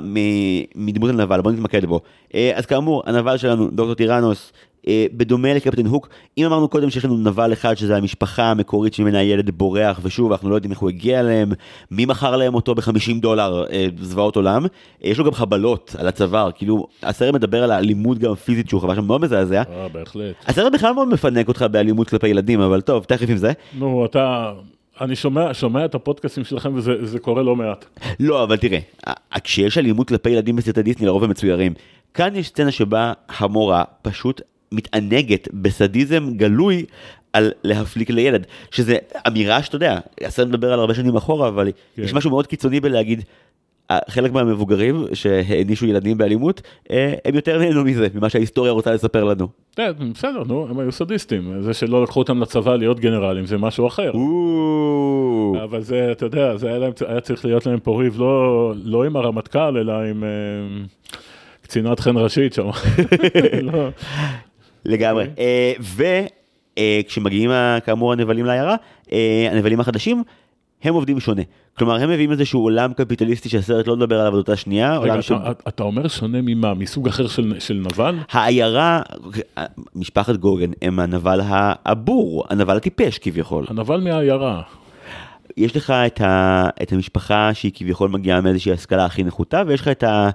Speaker 2: מדמות הנבל בוא נתמקד בו. אה, אז כאמור הנבל שלנו דוקטור טירנוס. אה, בדומה לקפטן הוק, אם אמרנו קודם שיש לנו נבל אחד שזה המשפחה המקורית שממנה הילד בורח ושוב אנחנו לא יודעים איך הוא הגיע אליהם, מי מכר להם אותו ב-50 דולר, זוועות עולם, יש לו גם חבלות על הצוואר, כאילו הסרט מדבר על האלימות גם הפיזית שהוא חווה שם מאוד מזעזע,
Speaker 1: אה, בהחלט.
Speaker 2: הסרט בכלל מאוד מפנק אותך באלימות כלפי ילדים, אבל טוב, תכף עם זה.
Speaker 1: נו, אתה... אני שומע, שומע את הפודקאסטים שלכם וזה זה קורה לא מעט.
Speaker 2: לא, אבל תראה, כשיש אלימות כלפי ילדים בסרטי דיסני, לרוב הם מצוירים. כאן יש סצנה שבה המורה פשוט מתענגת בסדיזם גלוי על להפליק לילד, שזה אמירה שאתה יודע, הסרט מדבר על הרבה שנים אחורה, אבל
Speaker 1: כן.
Speaker 2: יש משהו מאוד קיצוני בלהגיד, חלק מהמבוגרים שהענישו ילדים באלימות, אה, הם יותר נהנו מזה, ממה שההיסטוריה רוצה לספר לנו.
Speaker 1: כן, בסדר, נו, הם היו סדיסטים. זה שלא לקחו אותם לצבא להיות גנרלים זה משהו אחר. אבל זה, אתה יודע, זה היה, צריך להיות להם פה ריב לא, לא עם הרמטכ"ל, אלא עם אה, קצינת חן ראשית שם. לא.
Speaker 2: לגמרי. אה, וכשמגיעים כאמור הנבלים לעיירה, אה, הנבלים החדשים, הם עובדים שונה. כלומר, הם מביאים איזשהו עולם קפיטליסטי שהסרט לא מדבר עליו עוד אותה שנייה.
Speaker 1: רגע,
Speaker 2: עולם ש...
Speaker 1: אתה, אתה אומר שונה ממה? מסוג אחר של, של נבל?
Speaker 2: העיירה, משפחת גוגן הם הנבל הבור, הנבל הטיפש כביכול.
Speaker 1: הנבל מהעיירה.
Speaker 2: יש לך את, ה, את המשפחה שהיא כביכול מגיעה מאיזושהי השכלה הכי נחותה, ויש לך את, ה,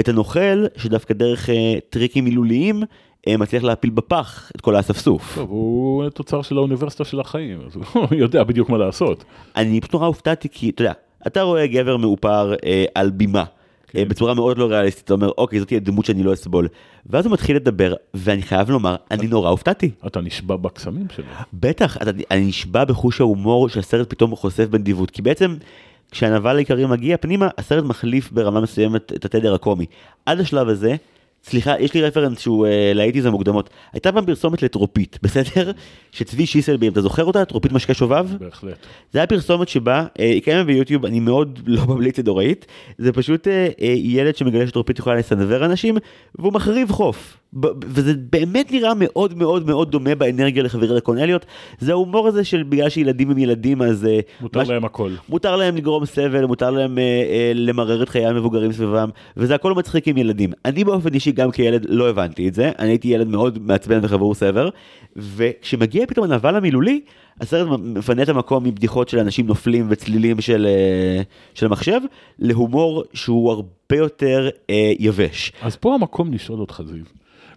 Speaker 2: את הנוכל שדווקא דרך אה, טריקים מילוליים מצליח להפיל בפח את כל האספסוף.
Speaker 1: טוב, הוא תוצר של האוניברסיטה של החיים, אז הוא יודע בדיוק מה לעשות.
Speaker 2: אני פשוט נורא הופתעתי כי אתה יודע, אתה רואה גבר מאופר אה, על בימה.
Speaker 1: כן.
Speaker 2: אה, בצורה מאוד לא ריאליסטית, אתה אומר, אוקיי, זאת תהיה דמות שאני לא אסבול. ואז הוא מתחיל לדבר, ואני חייב לומר, אני נורא הופתעתי.
Speaker 1: אתה נשבע בקסמים שלו.
Speaker 2: בטח, אתה, אני נשבע בחוש ההומור שהסרט פתאום חושף בנדיבות, כי בעצם כשהנבל העיקרי מגיע פנימה, הסרט מחליף ברמה מסוימת את התדר הקומי. עד השלב הזה, סליחה, יש לי רפרנס שהוא אה, לאייטיז המוקדמות. הייתה פעם פרסומת לטרופית, בסדר? שצבי שיסלבי, אתה זוכר אותה? טרופית משקה שובב?
Speaker 1: בהחלט.
Speaker 2: זה היה פרסומת שבה, אה, היא קיימת ביוטיוב, אני מאוד לא ממליץ לדוראית, זה פשוט אה, אה, ילד שמגלה שטרופית יכולה לסנוור אנשים, והוא מחריב חוף. וזה באמת נראה מאוד מאוד מאוד דומה באנרגיה לחברי הקונליות. זה ההומור הזה של בגלל שילדים הם ילדים אז... אה,
Speaker 1: מותר
Speaker 2: מש-
Speaker 1: להם הכל.
Speaker 2: מותר להם לגרום סבל, מותר להם אה, אה, למרר את חיי המבוגרים סביבם, וזה הכל מצחיק עם ילדים. אני באופן אישי גם כילד לא הבנתי את זה, אני הייתי ילד מאוד מעצבן וחבור סבר, וכשמגיע פתאום הנבל המילולי, הסרט מפנה את המקום מבדיחות של אנשים נופלים וצלילים של, אה, של המחשב, להומור שהוא הרבה יותר אה, יבש.
Speaker 1: אז פה המקום לשאול אותך, זיו.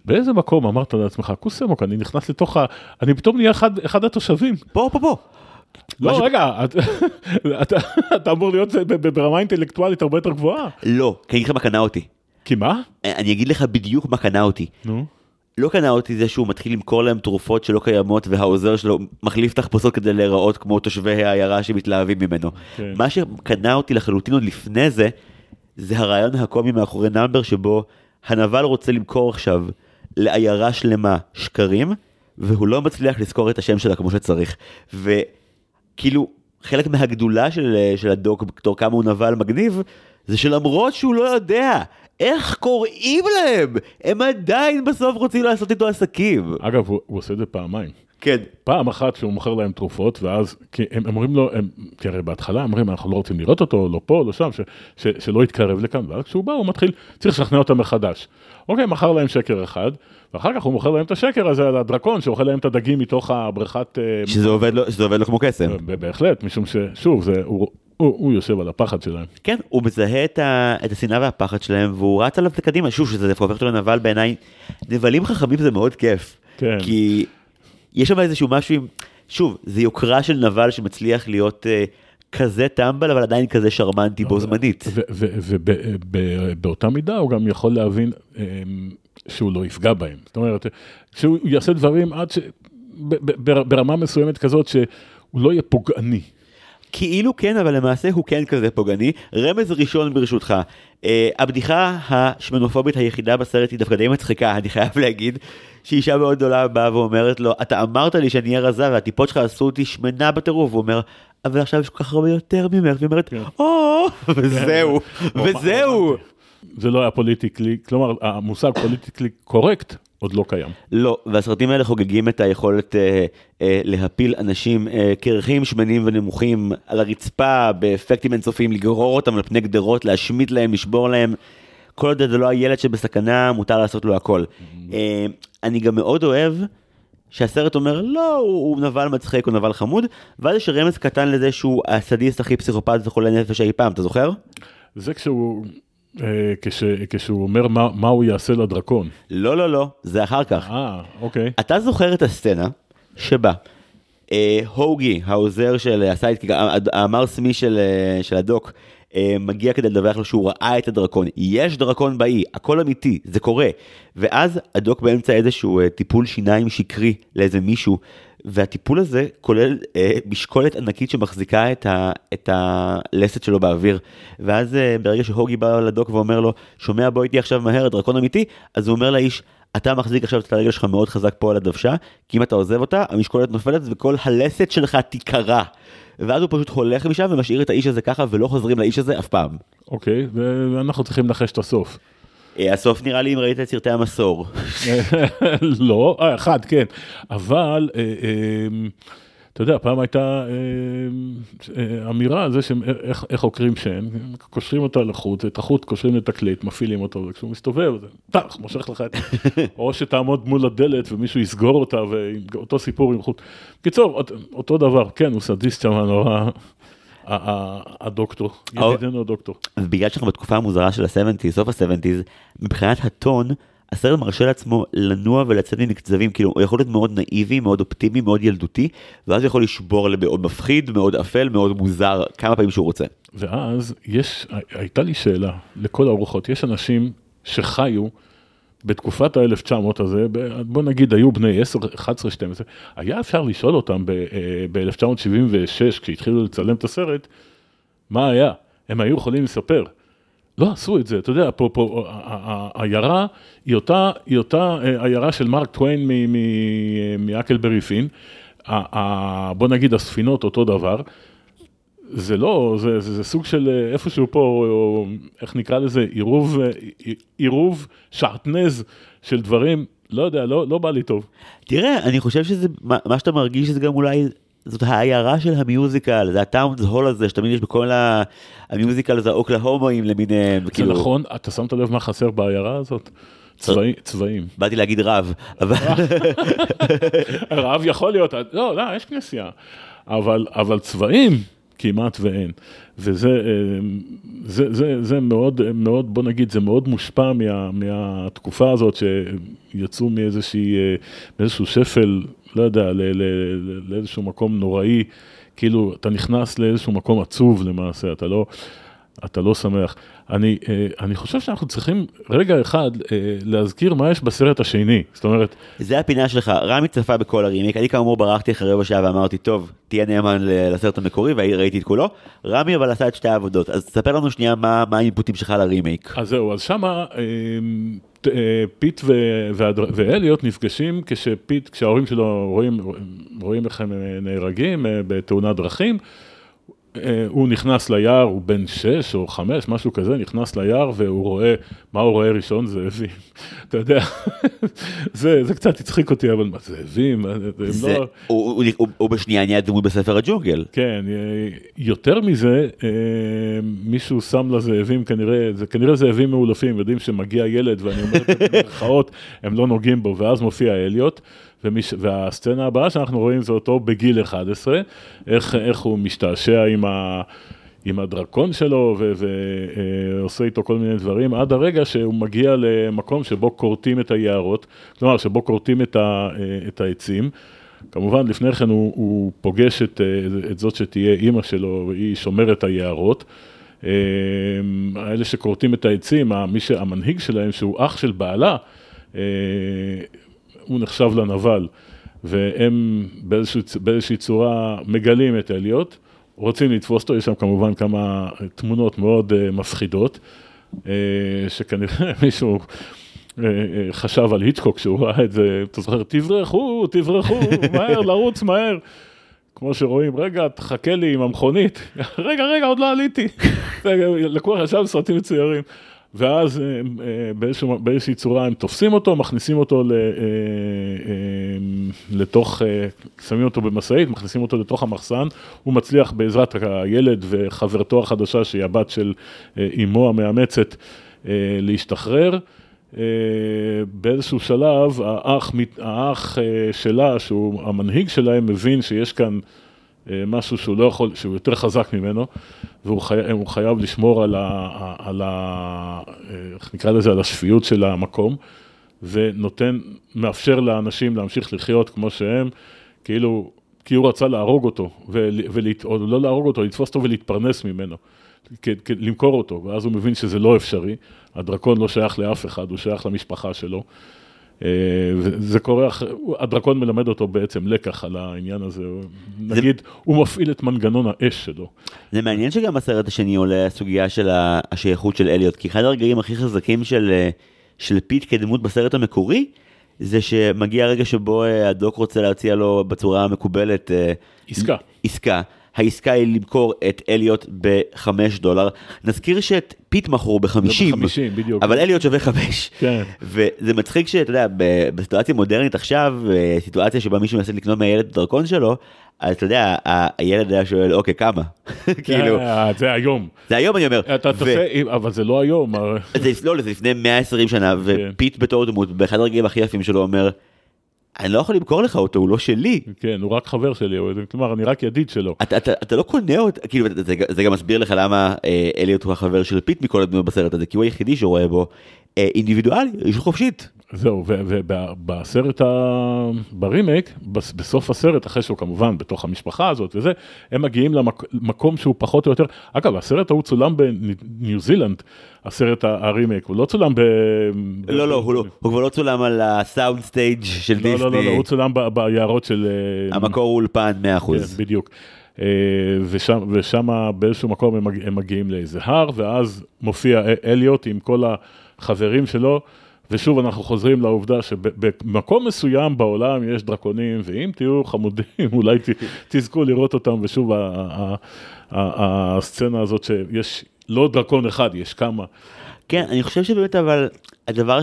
Speaker 1: באיזה מקום אמרת לעצמך, קוסמוק, אני נכנס לתוך ה... אני פתאום נהיה אחד, אחד התושבים.
Speaker 2: פה, פה, פה.
Speaker 1: לא, רגע, את- אתה, אתה אמור להיות ב- ברמה אינטלקטואלית הרבה יותר גבוהה.
Speaker 2: לא, כי אני אגיד לך מה קנה אותי.
Speaker 1: כי מה?
Speaker 2: אה, אני אגיד לך בדיוק מה קנה אותי.
Speaker 1: נו.
Speaker 2: לא קנה אותי זה שהוא מתחיל למכור להם תרופות שלא קיימות והעוזר שלו מחליף תחפושות כדי להיראות כמו תושבי העיירה שמתלהבים ממנו.
Speaker 1: כן.
Speaker 2: מה שקנה אותי לחלוטין עוד לפני זה, זה הרעיון הקומי מאחורי נאמבר שבו הנבל רוצה למכור עכשיו לעיירה שלמה שקרים, והוא לא מצליח לזכור את השם שלה כמו שצריך. וכאילו, חלק מהגדולה של, של הדוק בתור כמה הוא נבל מגניב, זה שלמרות שהוא לא יודע איך קוראים להם, הם עדיין בסוף רוצים לעשות איתו עסקים.
Speaker 1: אגב, הוא, הוא עושה את זה פעמיים.
Speaker 2: כן,
Speaker 1: פעם אחת שהוא מוכר להם תרופות, ואז, כי הם אומרים לו, הם, כי הרי בהתחלה אומרים, אנחנו לא רוצים לראות אותו, לא פה, לא שם, ש, ש, שלא יתקרב לכאן, ואז כשהוא בא, הוא מתחיל, צריך לשכנע אותם מחדש. אוקיי, מכר להם שקר אחד, ואחר כך הוא מוכר להם את השקר הזה על הדרקון, שאוכל להם את הדגים מתוך הבריכת... אה,
Speaker 2: שזה עובד לו, שזה עובד לו כמו קסם.
Speaker 1: בהחלט, משום ששוב, זה, הוא, הוא, הוא יושב על הפחד שלהם.
Speaker 2: כן, הוא מזהה את, ה, את השנאה והפחד שלהם, והוא רץ עליו קדימה, שוב, שזה דווקא הופך אותו לנבל בעיניי. נבלים חכמים זה מאוד כיף.
Speaker 1: כן.
Speaker 2: כי יש שם איזשהו משהו עם, שוב, זה יוקרה של נבל שמצליח להיות uh, כזה טמבל, אבל עדיין כזה שרמנטי בו זמנית.
Speaker 1: ובאותה מידה הוא גם יכול להבין אה, שהוא לא יפגע בהם. זאת אומרת, שהוא יעשה דברים עד ש... ברמה מסוימת כזאת שהוא לא יהיה פוגעני.
Speaker 2: כאילו כן, אבל למעשה הוא כן כזה פוגעני. רמז ראשון ברשותך, אה, הבדיחה השמנופובית היחידה בסרט היא דווקא די מצחיקה, אני חייב להגיד, שאישה מאוד גדולה באה ואומרת לו, אתה אמרת לי שאני אהיה רזה והטיפות שלך עשו אותי שמנה בטירוף, הוא אומר, אבל עכשיו יש כל כך הרבה יותר ממך, והיא אומרת,
Speaker 1: כן.
Speaker 2: או, וזהו, וזהו.
Speaker 1: זה לא היה politically, כלומר המושג politically correct עוד לא קיים.
Speaker 2: לא, והסרטים האלה חוגגים את היכולת אה, אה, להפיל אנשים אה, קרחים, שמנים ונמוכים על הרצפה באפקטים אינסופיים, לגרור אותם על פני גדרות, להשמיט להם, לשבור להם. כל עוד זה לא הילד שבסכנה, מותר לעשות לו הכל. אה, אני גם מאוד אוהב שהסרט אומר, לא, הוא, הוא נבל מצחיק, הוא נבל חמוד, ואז יש רמז קטן לזה שהוא הסדיסט הכי פסיכופת וחולה נפש אי פעם, אתה זוכר?
Speaker 1: זה כשהוא, כש, כשהוא אומר מה, מה הוא יעשה לדרקון.
Speaker 2: לא, לא, לא, זה אחר כך.
Speaker 1: אה, אוקיי.
Speaker 2: אתה זוכר את הסצנה שבה אה, הוגי, העוזר של ה sidekick, המר סמי של, אה, של הדוק, אה, מגיע כדי לדווח לו שהוא ראה את הדרקון. יש דרקון באי, הכל אמיתי, זה קורה. ואז הדוק באמצע איזשהו אה, טיפול שיניים שקרי לאיזה מישהו, והטיפול הזה כולל אה, משקולת ענקית שמחזיקה את, ה, את הלסת שלו באוויר. ואז אה, ברגע שהוגי בא לדוק ואומר לו, שומע בוא איתי עכשיו מהר, הדרקון אמיתי, אז הוא אומר לאיש, אתה מחזיק עכשיו את הרגל שלך מאוד חזק פה על הדוושה, כי אם אתה עוזב אותה, המשקולת נופלת וכל הלסת שלך תיקרע. ואז הוא פשוט הולך משם ומשאיר את האיש הזה ככה ולא חוזרים לאיש הזה אף פעם.
Speaker 1: אוקיי, ואנחנו צריכים לנחש את הסוף.
Speaker 2: אה, הסוף נראה לי אם ראית את סרטי המסור.
Speaker 1: לא, אה, אחד, כן. אבל, אה, אה, אתה יודע, פעם הייתה אה, אמירה על זה שאיך איך חוקרים שן, קושרים אותה לחוט, את החוט קושרים לתקליט, מפעילים אותו, וכשהוא מסתובב, זה טח, מושך לך את... או שתעמוד מול הדלת ומישהו יסגור אותה, ואותו סיפור עם חוט. בקיצור, אות- אותו דבר, כן, הוא סדיסט שם נורא, הדוקטור, ידידנו הדוקטור.
Speaker 2: ובגלל שאנחנו בתקופה המוזרה של ה-70's, סוף ה-70's, מבחינת הטון, הסרט מרשה לעצמו לנוע ולצאת ממקצבים, כאילו הוא יכול להיות מאוד נאיבי, מאוד אופטימי, מאוד ילדותי, ואז הוא יכול לשבור למאוד מפחיד, מאוד אפל, מאוד מוזר, כמה פעמים שהוא רוצה.
Speaker 1: ואז יש, הייתה לי שאלה לכל הרוחות, יש אנשים שחיו בתקופת ה-1900 הזה, בוא נגיד היו בני 10, 11, 12, היה אפשר לשאול אותם ב-1976, כשהתחילו לצלם את הסרט, מה היה? הם היו יכולים לספר. לא עשו את זה, אתה יודע, פה, פה, העיירה היא אותה, היא אותה אה, עיירה של מרק טוויין מאקלברי פין, בוא נגיד הספינות אותו דבר, זה לא, זה, זה, זה סוג של אה, איפשהו פה, או, איך נקרא לזה, עירוב, אה, עירוב שעטנז של דברים, לא יודע, לא, לא בא לי טוב.
Speaker 2: תראה, אני חושב שזה, מה, מה שאתה מרגיש זה גם אולי זאת העיירה של המיוזיקל, זה הטאונס הול הזה שתמיד יש בכל המיוזיקל הזה, האוקלהומואים למיניהם.
Speaker 1: זה כאילו... נכון, אתה שמת לב מה חסר בעיירה הזאת? צבעים, צבעים.
Speaker 2: באתי להגיד רב, אבל...
Speaker 1: רב יכול להיות, לא, לא, יש כנסייה, אבל, אבל צבעים כמעט ואין. וזה אה, זה, זה, זה מאוד, מאוד, בוא נגיד, זה מאוד מושפע מה, מהתקופה הזאת שיצאו מאיזושהי, אה, מאיזשהו שפל לא יודע, לאיזשהו מקום נוראי, כאילו אתה נכנס לאיזשהו מקום עצוב למעשה, אתה לא, אתה לא שמח. אני, אה, אני חושב שאנחנו צריכים רגע אחד אה, להזכיר מה יש בסרט השני, זאת אומרת...
Speaker 2: זה הפינה שלך, רמי צפה בכל הרימיק, אני כאמור ברחתי אחרי רבע שעה ואמרתי, טוב, תהיה נאמן לסרט המקורי, וראיתי את כולו, רמי אבל עשה את שתי העבודות, אז תספר לנו שנייה מה, מה ה inputים שלך לרימייק.
Speaker 1: אז זהו, אז שמה... אה, פיט ואליוט נפגשים כשפיט, כשההורים שלו רואים, רואים איך הם נהרגים בתאונת דרכים, הוא נכנס ליער, הוא בן שש או חמש, משהו כזה, נכנס ליער והוא רואה, מה הוא רואה ראשון? זאבים. אתה יודע, זה, זה קצת הצחיק אותי, אבל מה, זאבים?
Speaker 2: זה, לא... הוא, הוא, הוא, הוא בשנייה נהיה דמות בספר הג'ונגל.
Speaker 1: כן, אה, יותר מזה, אה, מישהו שם לזאבים כנראה, זה כנראה זאבים מאולפים, יודעים שמגיע ילד, ואני אומר את זה במרכאות, הם לא נוגעים בו, ואז מופיע אליוט. ומש... והסצנה הבאה שאנחנו רואים זה אותו בגיל 11, איך, איך הוא משתעשע עם, ה... עם הדרקון שלו ועושה איתו כל מיני דברים, עד הרגע שהוא מגיע למקום שבו כורתים את היערות, כלומר שבו כורתים את, ה... את העצים. כמובן, לפני כן הוא, הוא פוגש את, את זאת שתהיה אימא שלו, והיא שומרת היערות. האלה שכורתים את העצים, המנהיג שלהם, שהוא אח של בעלה, הוא נחשב לנבל, והם באיזושהי, באיזושהי צורה מגלים את אליוט, רוצים לתפוס אותו, יש שם כמובן כמה תמונות מאוד uh, מפחידות, uh, שכנראה מישהו חשב על היצ'קוק כשהוא ראה את זה, אתה זוכר, תברחו, תברחו, מהר, לרוץ מהר. כמו שרואים, רגע, תחכה לי עם המכונית, רגע, רגע, עוד לא עליתי. לקוח ישב סרטים מצוירים. ואז אה, אה, באיזשהו, באיזושהי צורה הם תופסים אותו, מכניסים אותו ל, אה, לתוך, שמים אותו במשאית, מכניסים אותו לתוך המחסן, הוא מצליח בעזרת הילד וחברתו החדשה, שהיא הבת של אמו המאמצת, להשתחרר. באיזשהו שלב, האח, האח שלה, שהוא המנהיג שלהם, מבין שיש כאן משהו שהוא לא יכול, שהוא יותר חזק ממנו, והוא חי, חייב לשמור על ה... על ה אה, איך נקרא לזה? על השפיות של המקום, ונותן, מאפשר לאנשים להמשיך לחיות כמו שהם, כאילו, כי הוא רצה להרוג אותו, ולהת, או לא להרוג אותו, לתפוס אותו ולהתפרנס ממנו, למכור אותו, ואז הוא מבין שזה לא אפשרי, הדרקון לא שייך לאף אחד, הוא שייך למשפחה שלו. אה, זה קורה, הדרקון מלמד אותו בעצם לקח על העניין הזה, נגיד, זה... הוא מפעיל את מנגנון האש שלו.
Speaker 2: זה מעניין שגם בסרט השני עולה הסוגיה של השייכות של אליוט, כי אחד הרגעים הכי חזקים של, אה, של פיט כדמות בסרט המקורי, זה שמגיע הרגע שבו אה, הדוק רוצה להציע לו בצורה המקובלת
Speaker 1: עסקה.
Speaker 2: עסקה. העסקה היא למכור את אליוט בחמש דולר. נזכיר שאת פיט מכרו בחמישים,
Speaker 1: בחמישים, בדיוק.
Speaker 2: אבל אליוט שווה חמש.
Speaker 1: כן.
Speaker 2: וזה מצחיק שאתה יודע, בסיטואציה מודרנית עכשיו, אה, סיטואציה שבה מישהו מנסה לקנות מהילד את הדרקון שלו, אז אתה יודע, הילד היה שואל, אוקיי, כמה?
Speaker 1: כאילו... זה היום.
Speaker 2: זה היום, אני אומר.
Speaker 1: אתה תעשה, אבל זה לא היום.
Speaker 2: לא, זה לפני 120 שנה, כן. ופיט בתור דמות, באחד הרגעים הכי יפים שלו אומר, אני לא יכול למכור לך אותו, הוא לא שלי.
Speaker 1: כן, הוא רק חבר שלי, כלומר, אני רק ידיד שלו.
Speaker 2: אתה, אתה, אתה לא קונה אותו, כאילו, זה, זה גם מסביר לך למה אה, אליוט הוא החבר של פיט מכל הדמויות בסרט הזה, כי הוא היחידי שרואה בו אינדיבידואלי, איש חופשית.
Speaker 1: זהו, ובסרט, ה... ברימייק, בסוף הסרט, אחרי שהוא כמובן בתוך המשפחה הזאת וזה, הם מגיעים למקום שהוא פחות או יותר, אגב, הסרט ההוא צולם בניו זילנד, הסרט הרימייק, הוא לא צולם ב...
Speaker 2: לא, לא, הוא, לא, הוא כבר לא צולם על הסאונד סטייג' של
Speaker 1: לא,
Speaker 2: דיסני.
Speaker 1: לא, לא, לא, הוא צולם ביערות של...
Speaker 2: המקור הוא אולפן 100%. כן,
Speaker 1: בדיוק. אה, ושם, ושם באיזשהו מקום הם, מג- הם מגיעים לאיזה הר, ואז מופיע אליוט עם כל החברים שלו, ושוב אנחנו חוזרים לעובדה שבמקום מסוים בעולם יש דרקונים, ואם תהיו חמודים, אולי ת, תזכו לראות אותם, ושוב הסצנה הזאת שיש לא דרקון אחד, יש כמה.
Speaker 2: כן, אני חושב שבאמת אבל הדבר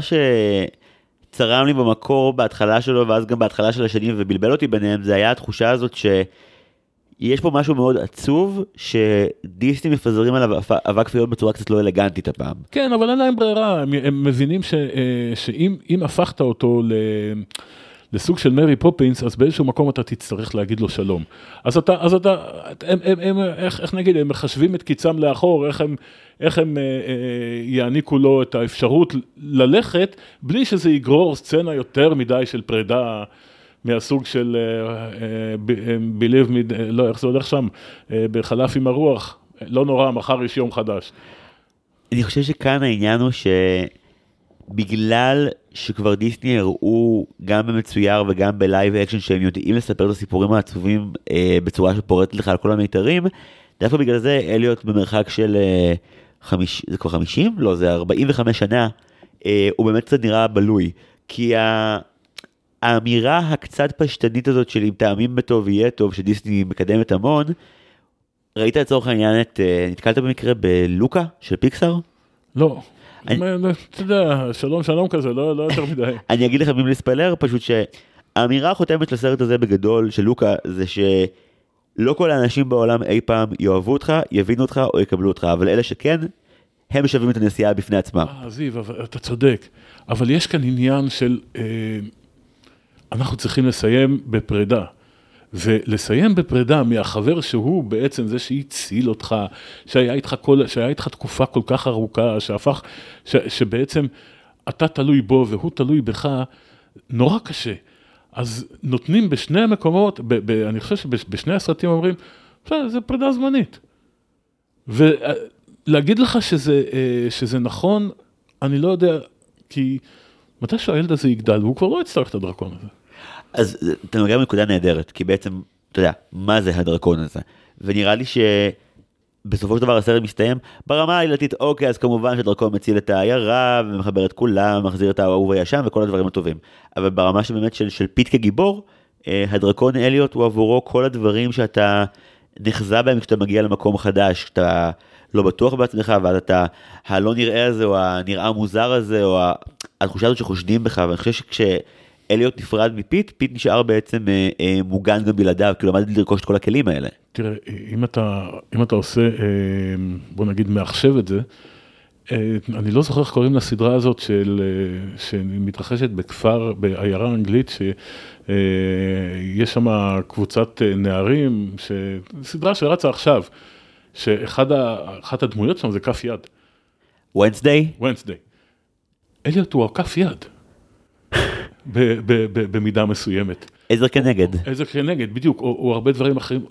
Speaker 2: שצרם לי במקור בהתחלה שלו ואז גם בהתחלה של השנים ובלבל אותי ביניהם זה היה התחושה הזאת שיש פה משהו מאוד עצוב שדיסני מפזרים עליו אבק- כפיות בצורה קצת לא אלגנטית הפעם.
Speaker 1: כן, אבל אין להם ברירה, הם, הם מבינים ש, אה, שאם אם הפכת אותו ל, לסוג של מרי פופינס, אז באיזשהו מקום אתה תצטרך להגיד לו שלום. אז אתה, אז אתה, הם, הם, הם, איך, איך נגיד, הם מחשבים את קיצם לאחור, איך הם, איך הם אה, אה, יעניקו לו את האפשרות ללכת, בלי שזה יגרור סצנה יותר מדי של פרידה. מהסוג של אה, אה, אה, אה, לא, איך זה הולך שם, בחלף עם הרוח, לא נורא, מחר יש יום חדש.
Speaker 2: אני חושב שכאן העניין הוא שבגלל שכבר דיסני הראו גם במצויר וגם ב live action שהם יודעים לספר את הסיפורים העצובים אה, בצורה שפורטת לך על כל המיתרים, דווקא בגלל זה אליוט במרחק של אה, חמיש, זה כבר 50? לא, זה 45 שנה, אה, הוא באמת קצת נראה בלוי. כי ה... האמירה הקצת פשטנית הזאת של אם תאמין בטוב יהיה טוב, שדיסני מקדמת המון, ראית לצורך העניין את, אה, נתקלת במקרה בלוקה של פיקסאר?
Speaker 1: לא.
Speaker 2: אני-
Speaker 1: אתה יודע, שלום שלום כזה, לא, לא יותר מדי.
Speaker 2: אני אגיד לך בלי לספיילר, פשוט שהאמירה החותמת של הסרט הזה בגדול, של לוקה, זה שלא כל האנשים בעולם אי פעם יאהבו אותך, יבינו אותך או יקבלו אותך, אבל אלה שכן, הם שווים את הנסיעה בפני עצמם.
Speaker 1: אה, זיו, אתה צודק. אבל יש כאן עניין של, אה, אנחנו צריכים לסיים בפרידה. ולסיים בפרידה מהחבר שהוא בעצם זה שהציל אותך, שהיה איתך, כל, שהיה איתך תקופה כל כך ארוכה, שהפך, ש, שבעצם אתה תלוי בו והוא תלוי בך, נורא קשה. אז נותנים בשני המקומות, ב, ב, אני חושב שבשני הסרטים אומרים, "בסדר, זה פרידה זמנית. ולהגיד לך שזה, אה, שזה נכון, אני לא יודע, כי מתי שהילד הזה יגדל, הוא כבר לא יצטרך את הדרקון הזה.
Speaker 2: אז אתה נוגע בנקודה נהדרת, כי בעצם, אתה יודע, מה זה הדרקון הזה? ונראה לי שבסופו של דבר הסרט מסתיים ברמה העלילתית, אוקיי, אז כמובן שדרקון מציל את העיירה, ומחבר את כולם, מחזיר את האהוב הישן וכל הדברים הטובים. אבל ברמה שבאמת של, של פיט כגיבור, אה, הדרקון אליוט הוא עבורו כל הדברים שאתה נאחז בהם כשאתה מגיע למקום חדש, כשאתה לא בטוח בעצמך, ואז אתה הלא נראה הזה, או הנראה מוזר הזה, או התחושה הזאת שחושדים בך, ואני חושב שכש... אליוט נפרד מפיט, פיט נשאר בעצם אה, אה, מוגן גם בלעדיו, כי הוא למד לרכוש את כל הכלים האלה.
Speaker 1: תראה, אם אתה, אם אתה עושה, אה, בוא נגיד, מעכשיו את זה, אה, אני לא זוכר איך קוראים לסדרה הזאת של, אה, שמתרחשת בכפר, בעיירה אנגלית, שיש שם קבוצת אה, נערים, ש... סדרה שרצה עכשיו, שאחת הדמויות שם זה כף יד,
Speaker 2: ונסדיי?
Speaker 1: ונסדיי. אליוט הוא הכף יד, במידה מסוימת.
Speaker 2: עזר כנגד.
Speaker 1: איזה כנגד, בדיוק, או, או הרבה דברים אחרים,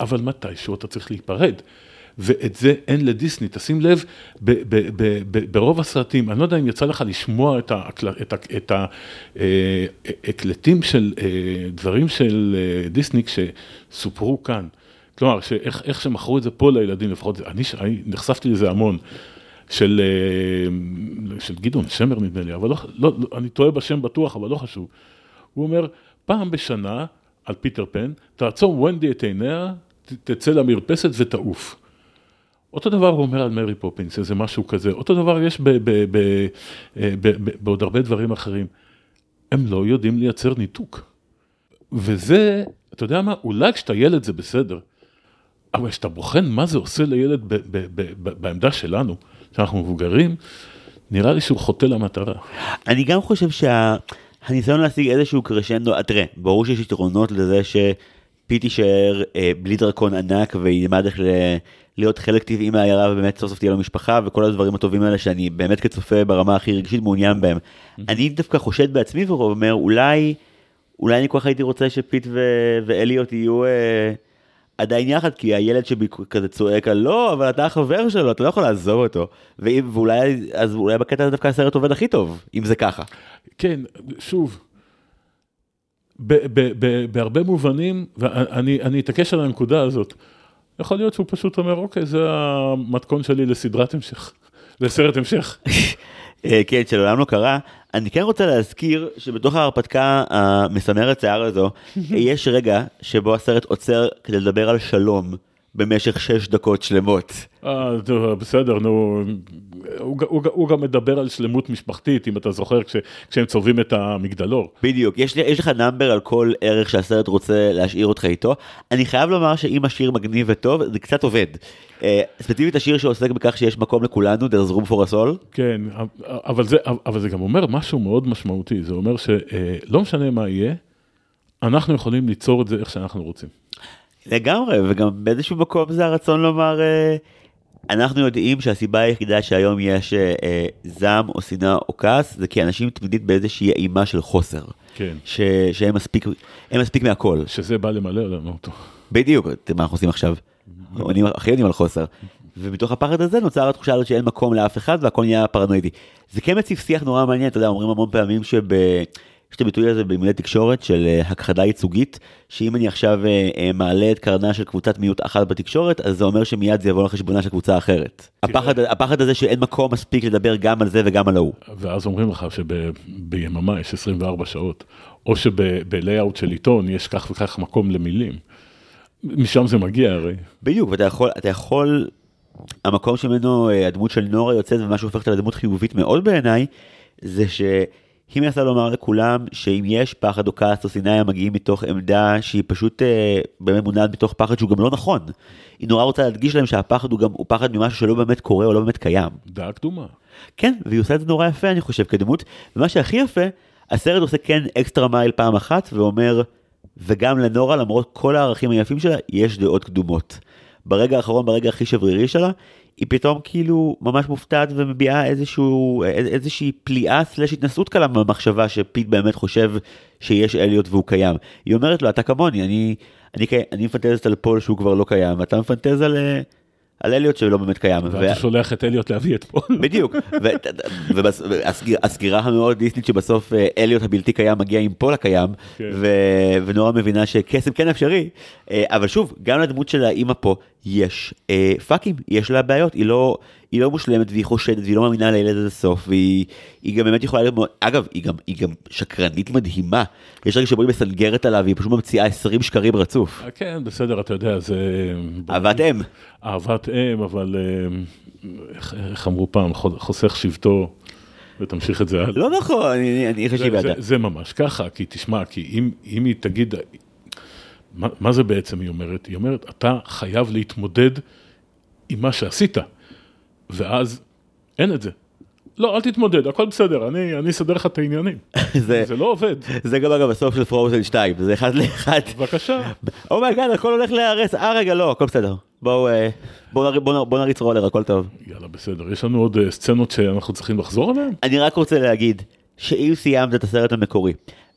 Speaker 1: אבל מתישהו אתה צריך להיפרד. ואת זה אין לדיסני, תשים לב, ב, ב, ב, ב, ברוב הסרטים, אני לא יודע אם יצא לך לשמוע את ההקל- את ה- את התקליטים של אה, דברים של אה, דיסני כשסופרו כאן. כלומר, שאיך, איך שמכרו את זה פה לילדים, לפחות אני, אני נחשפתי לזה המון. של, אה, של גדעון שמר נדמה לי, אבל לא, לא, לא, אני טועה בשם בטוח, אבל לא חשוב. הוא אומר, פעם בשנה, על פיטר פן, תעצום וונדי את עיניה, ת- תצא למרפסת ותעוף. אותו דבר הוא אומר על מרי פופינס, איזה משהו כזה. אותו דבר יש ב, ב, ב, ב, בעוד הרבה דברים אחרים. הם לא יודעים לייצר ניתוק. וזה, אתה יודע מה, אולי כשאתה ילד זה בסדר, אבל כשאתה בוחן מה זה עושה לילד ב, ב, ב, בעמדה שלנו, שאנחנו מבוגרים, נראה לי שהוא חוטא למטרה.
Speaker 2: אני גם חושב שהניסיון להשיג איזשהו קרשנדו, אה, תראה, ברור שיש יתרונות לזה שפיט יישאר אה, בלי דרקון ענק וילמד איך ל- להיות חלק טבעי מהעיירה ובאמת סוף סוף תהיה לו משפחה וכל הדברים הטובים האלה שאני באמת כצופה ברמה הכי רגשית מעוניין בהם. אני דווקא חושד בעצמי ואומר אולי, אולי אני כל כך הייתי רוצה שפיט ו- ואליוט יהיו... אה, עדיין יחד, כי הילד שבי כזה צועק על לא, אבל אתה החבר שלו, אתה לא יכול לעזוב אותו. ואם, ואולי, אז אולי בקטע הזה דווקא הסרט עובד הכי טוב, אם זה ככה.
Speaker 1: כן, שוב, ב- ב- ב- בהרבה מובנים, ואני אני אתעקש על הנקודה הזאת, יכול להיות שהוא פשוט אומר, אוקיי, זה המתכון שלי לסדרת המשך, לסרט המשך.
Speaker 2: אה, כן, שלעולם לא קרה. אני כן רוצה להזכיר שבתוך ההרפתקה המסמרת שיער הזו, יש רגע שבו הסרט עוצר כדי לדבר על שלום במשך שש דקות שלמות.
Speaker 1: אה, טוב, בסדר, נו, הוא, הוא, הוא גם מדבר על שלמות משפחתית, אם אתה זוכר, כש, כשהם צובעים את המגדלור.
Speaker 2: בדיוק, יש, יש לך נאמבר על כל ערך שהסרט רוצה להשאיר אותך איתו. אני חייב לומר שאם השיר מגניב וטוב, זה קצת עובד. אה, ספציפית השיר שעוסק בכך שיש מקום לכולנו, There's room for us all.
Speaker 1: כן, אבל זה, אבל זה גם אומר משהו מאוד משמעותי, זה אומר שלא משנה מה יהיה, אנחנו יכולים ליצור את זה איך שאנחנו רוצים.
Speaker 2: לגמרי, וגם באיזשהו מקום זה הרצון לומר, אה, אנחנו יודעים שהסיבה היחידה שהיום יש אה, אה, זעם או שנאה או כעס, זה כי אנשים תמידית באיזושהי אימה של חוסר.
Speaker 1: כן.
Speaker 2: ש, שהם מספיק, מספיק מהכל.
Speaker 1: שזה בא למלא לנו אותו.
Speaker 2: בדיוק, מה אנחנו עושים עכשיו. עונים- הכי יודעים על חוסר. ומתוך הפחד הזה נוצר התחושה הזאת שאין מקום לאף אחד והכל נהיה פרנואידי. זה כן מציב שיח נורא מעניין, אתה יודע, אומרים המון פעמים שב... יש את הביטוי הזה בלימודי תקשורת של אה, הכחדה ייצוגית, שאם אני עכשיו אה, אה, מעלה את קרנה של קבוצת מיעוט אחת בתקשורת, אז זה אומר שמיד זה יבוא על חשבונה של קבוצה אחרת. הפחד, הפחד הזה שאין מקום מספיק לדבר גם על זה וגם על ההוא.
Speaker 1: ואז אומרים לך שביממה יש 24 שעות, או שבלייאאוט של עיתון יש כך וכך מקום למילים. משם זה מגיע הרי.
Speaker 2: בדיוק, ואתה יכול, אתה יכול, המקום שממנו אה, הדמות של נורה יוצאת ומה שהופך אותה לדמות חיובית מאוד בעיניי, זה שהיא מנסה לומר לכולם שאם יש פחד או כעס או שנאה הם מגיעים מתוך עמדה שהיא פשוט אה, באמת מונעת מתוך פחד שהוא גם לא נכון. היא נורא רוצה להדגיש להם שהפחד הוא גם, הוא פחד ממשהו שלא באמת קורה או לא באמת קיים.
Speaker 1: דעה קדומה.
Speaker 2: כן, והיא עושה את זה נורא יפה אני חושב כדמות, ומה שהכי יפה, הסרט עושה כן extra mile פעם אחת ואומר, וגם לנורה למרות כל הערכים היפים שלה, יש דעות קדומות. ברגע האחרון, ברגע הכי שברירי שלה, היא פתאום כאילו ממש מופתעת ומביעה איזשהו, איז- איזושהי פליאה slash התנשאות קלה במחשבה שפיט באמת חושב שיש אליוט והוא קיים. היא אומרת לו, אתה כמוני, אני, אני, אני מפנטזת על פול שהוא כבר לא קיים, ואתה מפנטז על, אה, על אליוט שלא באמת קיים.
Speaker 1: ואתה שולח את אליוט להביא את פול.
Speaker 2: בדיוק, והסגירה המאוד דיסנית שבסוף אה, אליוט הבלתי קיים מגיע עם פול הקיים,
Speaker 1: כן.
Speaker 2: ונורה מבינה שקסם כן אפשרי, אה, אבל שוב, גם לדמות של האימא פה יש אה, פאקים, יש לה בעיות, היא לא, היא לא מושלמת והיא חושדת והיא לא מאמינה לילד עד הסוף, והיא היא גם באמת יכולה להיות, מאוד- אגב, היא גם, היא גם שקרנית מדהימה, יש רגע שבו היא מסנגרת עליו, והיא פשוט ממציאה 20 שקרים רצוף.
Speaker 1: אה, כן, בסדר, אתה יודע, זה...
Speaker 2: אהבת אם.
Speaker 1: אהבת אם, אבל אה, איך- אמרו פעם, חו- חוסך שבטו, ותמשיך את זה הלאה.
Speaker 2: לא נכון, אני חושב
Speaker 1: זה,
Speaker 2: בעדה.
Speaker 1: זה ממש ככה, כי תשמע, כי אם, אם היא תגיד, מה, מה זה בעצם היא אומרת? היא אומרת, אתה חייב להתמודד עם מה שעשית, ואז אין את זה. לא, אל תתמודד, הכל בסדר, אני, אני אסדר לך את העניינים.
Speaker 2: זה-
Speaker 1: זה לא עובד,
Speaker 2: זה גם אגב הסוף של Frozen 2, זה אחד לאחד.
Speaker 1: בבקשה.
Speaker 2: oh my God, הכל הולך להיהרס, אה רגע, לא, הכל בסדר. בואו, בואו נר- בואו נריץ רולר, הכל טוב.
Speaker 1: יאללה, בסדר. יש לנו עוד אה, סצנות שאנחנו צריכים לחזור עליהן?
Speaker 2: אני רק רוצה להגיד, שאם סיימת את הסרט המקורי,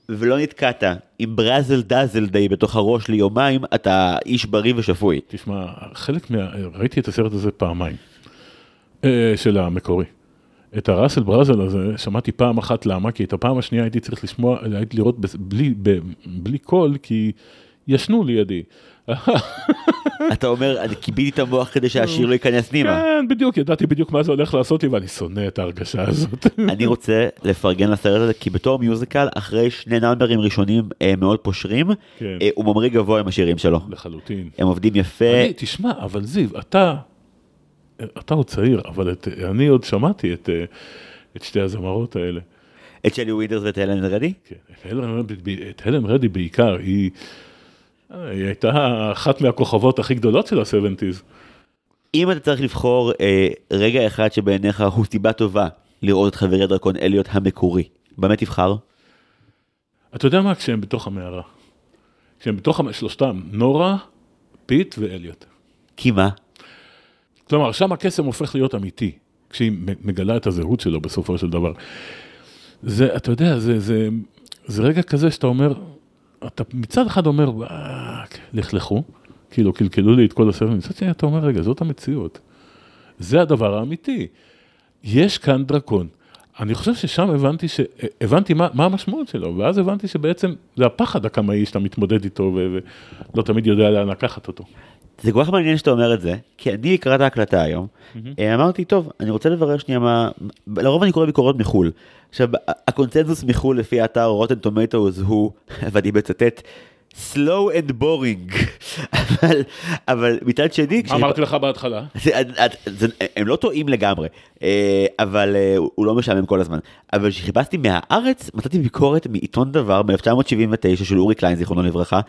Speaker 2: ולא נתקעת עם Brazzle Dazzle Day בתוך הראש ליומיים, אתה איש בריא ושפוי.
Speaker 1: תשמע, חלק מה... ראיתי את הסרט הזה פעמיים, אה, של המקורי. את הראסל ברזל הזה שמעתי פעם אחת, למה? כי את הפעם השנייה הייתי צריך לשמוע, הייתי לראות בלי, ב, בלי קול, כי ישנו לידי.
Speaker 2: אתה אומר, אני כיביתי את המוח כדי שהשיר לא ייכנס פנימה.
Speaker 1: כן, בדיוק, ידעתי בדיוק מה זה הולך לעשות לי, ואני שונא את ההרגשה הזאת.
Speaker 2: אני רוצה לפרגן לסרט הזה, כי בתור מיוזיקל, אחרי שני נאמברים ראשונים אה, מאוד פושרים,
Speaker 1: כן.
Speaker 2: אה, הוא ממריא גבוה עם השירים שלו.
Speaker 1: לחלוטין.
Speaker 2: הם עובדים יפה.
Speaker 1: אני, תשמע, אבל זיו, אתה, אתה עוד צעיר, אבל אני עוד שמעתי את, אה, את שתי הזמרות האלה.
Speaker 2: את שלי ווידרס ואת הלן רדי?
Speaker 1: כן, את הלן רדי בעיקר, היא, היא הייתה אחת מהכוכבות הכי גדולות של ה-70's.
Speaker 2: אם אתה צריך לבחור אה, רגע אחד שבעיניך הוא סיבה טובה לראות את חברי הדרקון אליוט המקורי, במה תבחר?
Speaker 1: אתה יודע מה? כשהם בתוך המערה. כשהם בתוך, המ- שלושתם, נורה, פיט ואליוט.
Speaker 2: כי מה?
Speaker 1: כלומר, שם הקסם הופך להיות אמיתי, כשהיא מגלה את הזהות שלו בסופו של דבר. זה, אתה יודע, זה, זה, זה רגע כזה שאתה אומר, אתה מצד אחד אומר, "אה, לכלכו, כאילו קלקלו לי את כל הסרט, מצד שני אתה אומר, רגע, זאת המציאות. זה הדבר האמיתי. יש כאן דרקון. אני חושב ששם הבנתי, ש... הבנתי מה, מה המשמעות שלו, ואז הבנתי שבעצם זה הפחד הקמאי שאתה מתמודד איתו ו... ולא תמיד יודע לאן לקחת אותו.
Speaker 2: זה כל כך מעניין שאתה אומר את זה, כי אני לקראת ההקלטה היום, אה, אמרתי, טוב, אני רוצה לברר שנייה מה, לרוב אני קורא ביקורות מחו"ל. עכשיו, הקונצנזוס מחו"ל לפי האתר רוטן טומטוס הוא, ואני מצטט, slow and boring, אבל, אבל מצד שני,
Speaker 1: אמרתי לך בהתחלה?
Speaker 2: זה, זה, הם לא טועים לגמרי, אה, אבל אה, הוא לא משעמם כל הזמן. אבל כשחיפשתי מהארץ, מצאתי ביקורת מעיתון דבר ב-1979 של אורי קליין, זיכרונו לברכה,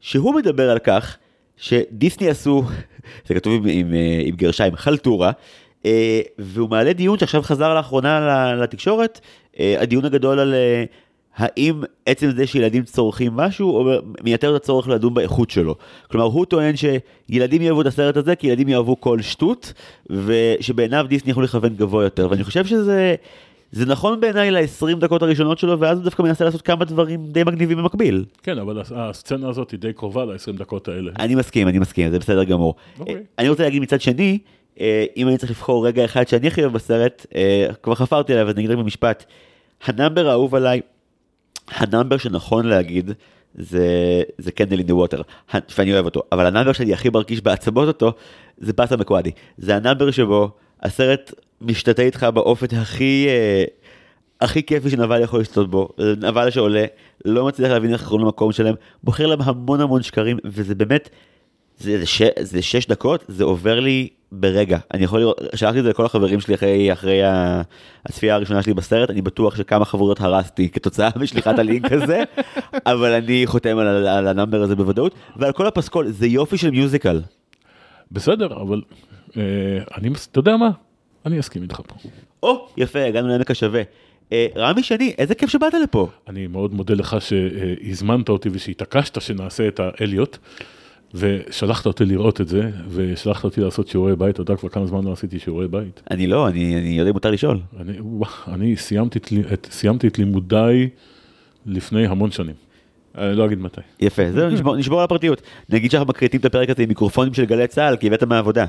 Speaker 2: שהוא מדבר על כך שדיסני עשו, זה כתוב עם, עם, אה, עם גרשיים, חלטורה, והוא מעלה דיון שעכשיו חזר לאחרונה לתקשורת, הדיון הגדול על האם עצם זה שילדים צורכים משהו, מייתר את הצורך לדון באיכות שלו. כלומר, הוא טוען שילדים יאהבו את הסרט הזה כי ילדים יאהבו כל שטות, ושבעיניו דיסני יכול לכוון גבוה יותר. ואני חושב שזה... זה נכון בעיניי ל-20 דקות הראשונות שלו, ואז הוא דווקא מנסה לעשות כמה דברים די מגניבים במקביל.
Speaker 1: כן, אבל הסצנה הזאת היא די קרובה ל-20 דקות האלה.
Speaker 2: אני מסכים, אני מסכים, זה בסדר גמור. Okay. אוקיי. אני רוצה להגיד מצד שני, אה, אם אני צריך לבחור רגע אחד שאני הכי אוהב בסרט, אה, כבר חפרתי עליו, אז רק במשפט, ה number האהוב עליי ה number שנכון להגיד זה, זה Candle on the Water, ואני אוהב אותו, אבל ה number שאני הכי מרגיש בעצמות אותו, זה Passamaquoddy. זה ה number שבו הסרט משתטה איתך באופן הכי, אה, הכי כיפי שנבל יכול להשתטות בו. נבל שעולה, לא מצליח להבין איך קוראים למקום שלהם, בוחר להם המון המון שקרים, וזה באמת, זה, זה, ש, זה שש דקות, זה עובר לי ברגע. אני יכול לראות, שלחתי את זה לכל החברים שלי אחרי, אחרי הצפייה הראשונה שלי בסרט, אני בטוח שכמה חברות הרסתי כתוצאה משליחת הלינק הזה, אבל אני חותם על, על ה number הזה בוודאות, ועל כל הפסקול, זה יופי של musical.
Speaker 1: בסדר, אבל אה, אני, אתה יודע מה? אני אסכים איתך פה.
Speaker 2: או, יפה, הגענו לעמק השווה. אה, רמי שני, איזה כיף שבאת לפה.
Speaker 1: אני מאוד מודה לך שהזמנת אותי ושהתעקשת שנעשה את האליוט. ושלחת אותי לראות את זה, ושלחת אותי לעשות שיעורי בית, אתה יודע כבר כמה זמן לא עשיתי שיעורי בית.
Speaker 2: אני לא, אני, אני יודע אם מותר לשאול.
Speaker 1: אני, אני סיימתי, את, סיימתי את לימודיי לפני המון שנים. אני לא אגיד מתי.
Speaker 2: יפה, זהו, נשבור, נשבור על הפרטיות. נגיד שאנחנו מקריטים את הפרק הזה עם מיקרופונים של גלי צה"ל, כי הבאת מהעבודה.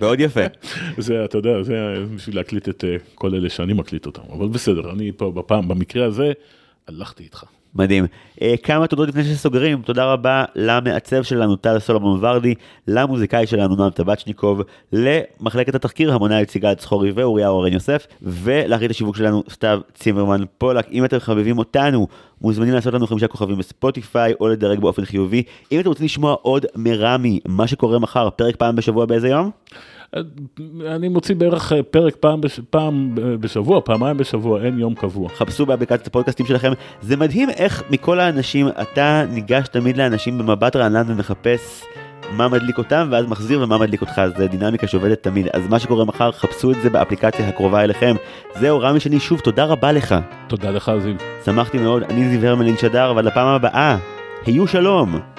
Speaker 2: מאוד יפה.
Speaker 1: זה, אתה יודע, זה בשביל להקליט את אה, כל אלה שאני מקליט אותם, אבל בסדר, אני פה בפעם, במקרה הזה, הלכתי איתך.
Speaker 2: מדהים. Uh, כמה תודות לפני שסוגרים, תודה רבה למעצב שלנו טל סולומון ורדי, למוזיקאי שלנו נועם טבצ'ניקוב, למחלקת התחקיר המונאי סיגל צחורי ואוריהו אורן יוסף, ולאחרית השיווק שלנו סתיו צימרמן פולק. אם אתם חביבים אותנו, מוזמנים לעשות לנו חמישה כוכבים בספוטיפיי או לדרג באופן חיובי. אם אתם רוצים לשמוע עוד מרמי, מה שקורה מחר, פרק פעם בשבוע באיזה יום?
Speaker 1: אני מוציא בערך אה, פרק פעם, בש, פעם בשבוע, פעמיים בשבוע, אין יום קבוע.
Speaker 2: חפשו באפליקציית הפודקאסטים שלכם. זה מדהים איך מכל האנשים, אתה ניגש תמיד לאנשים במבט רענן ומחפש מה מדליק אותם, ואז מחזיר ומה מדליק אותך. זה דינמיקה שעובדת תמיד. אז מה שקורה מחר, חפשו את זה באפליקציה הקרובה אליכם. זהו, רמי שני, שוב, תודה רבה לך.
Speaker 1: תודה לך, זיו.
Speaker 2: שמחתי מאוד, אני זיו הרמלין שדר, אבל לפעם הבאה, היו שלום.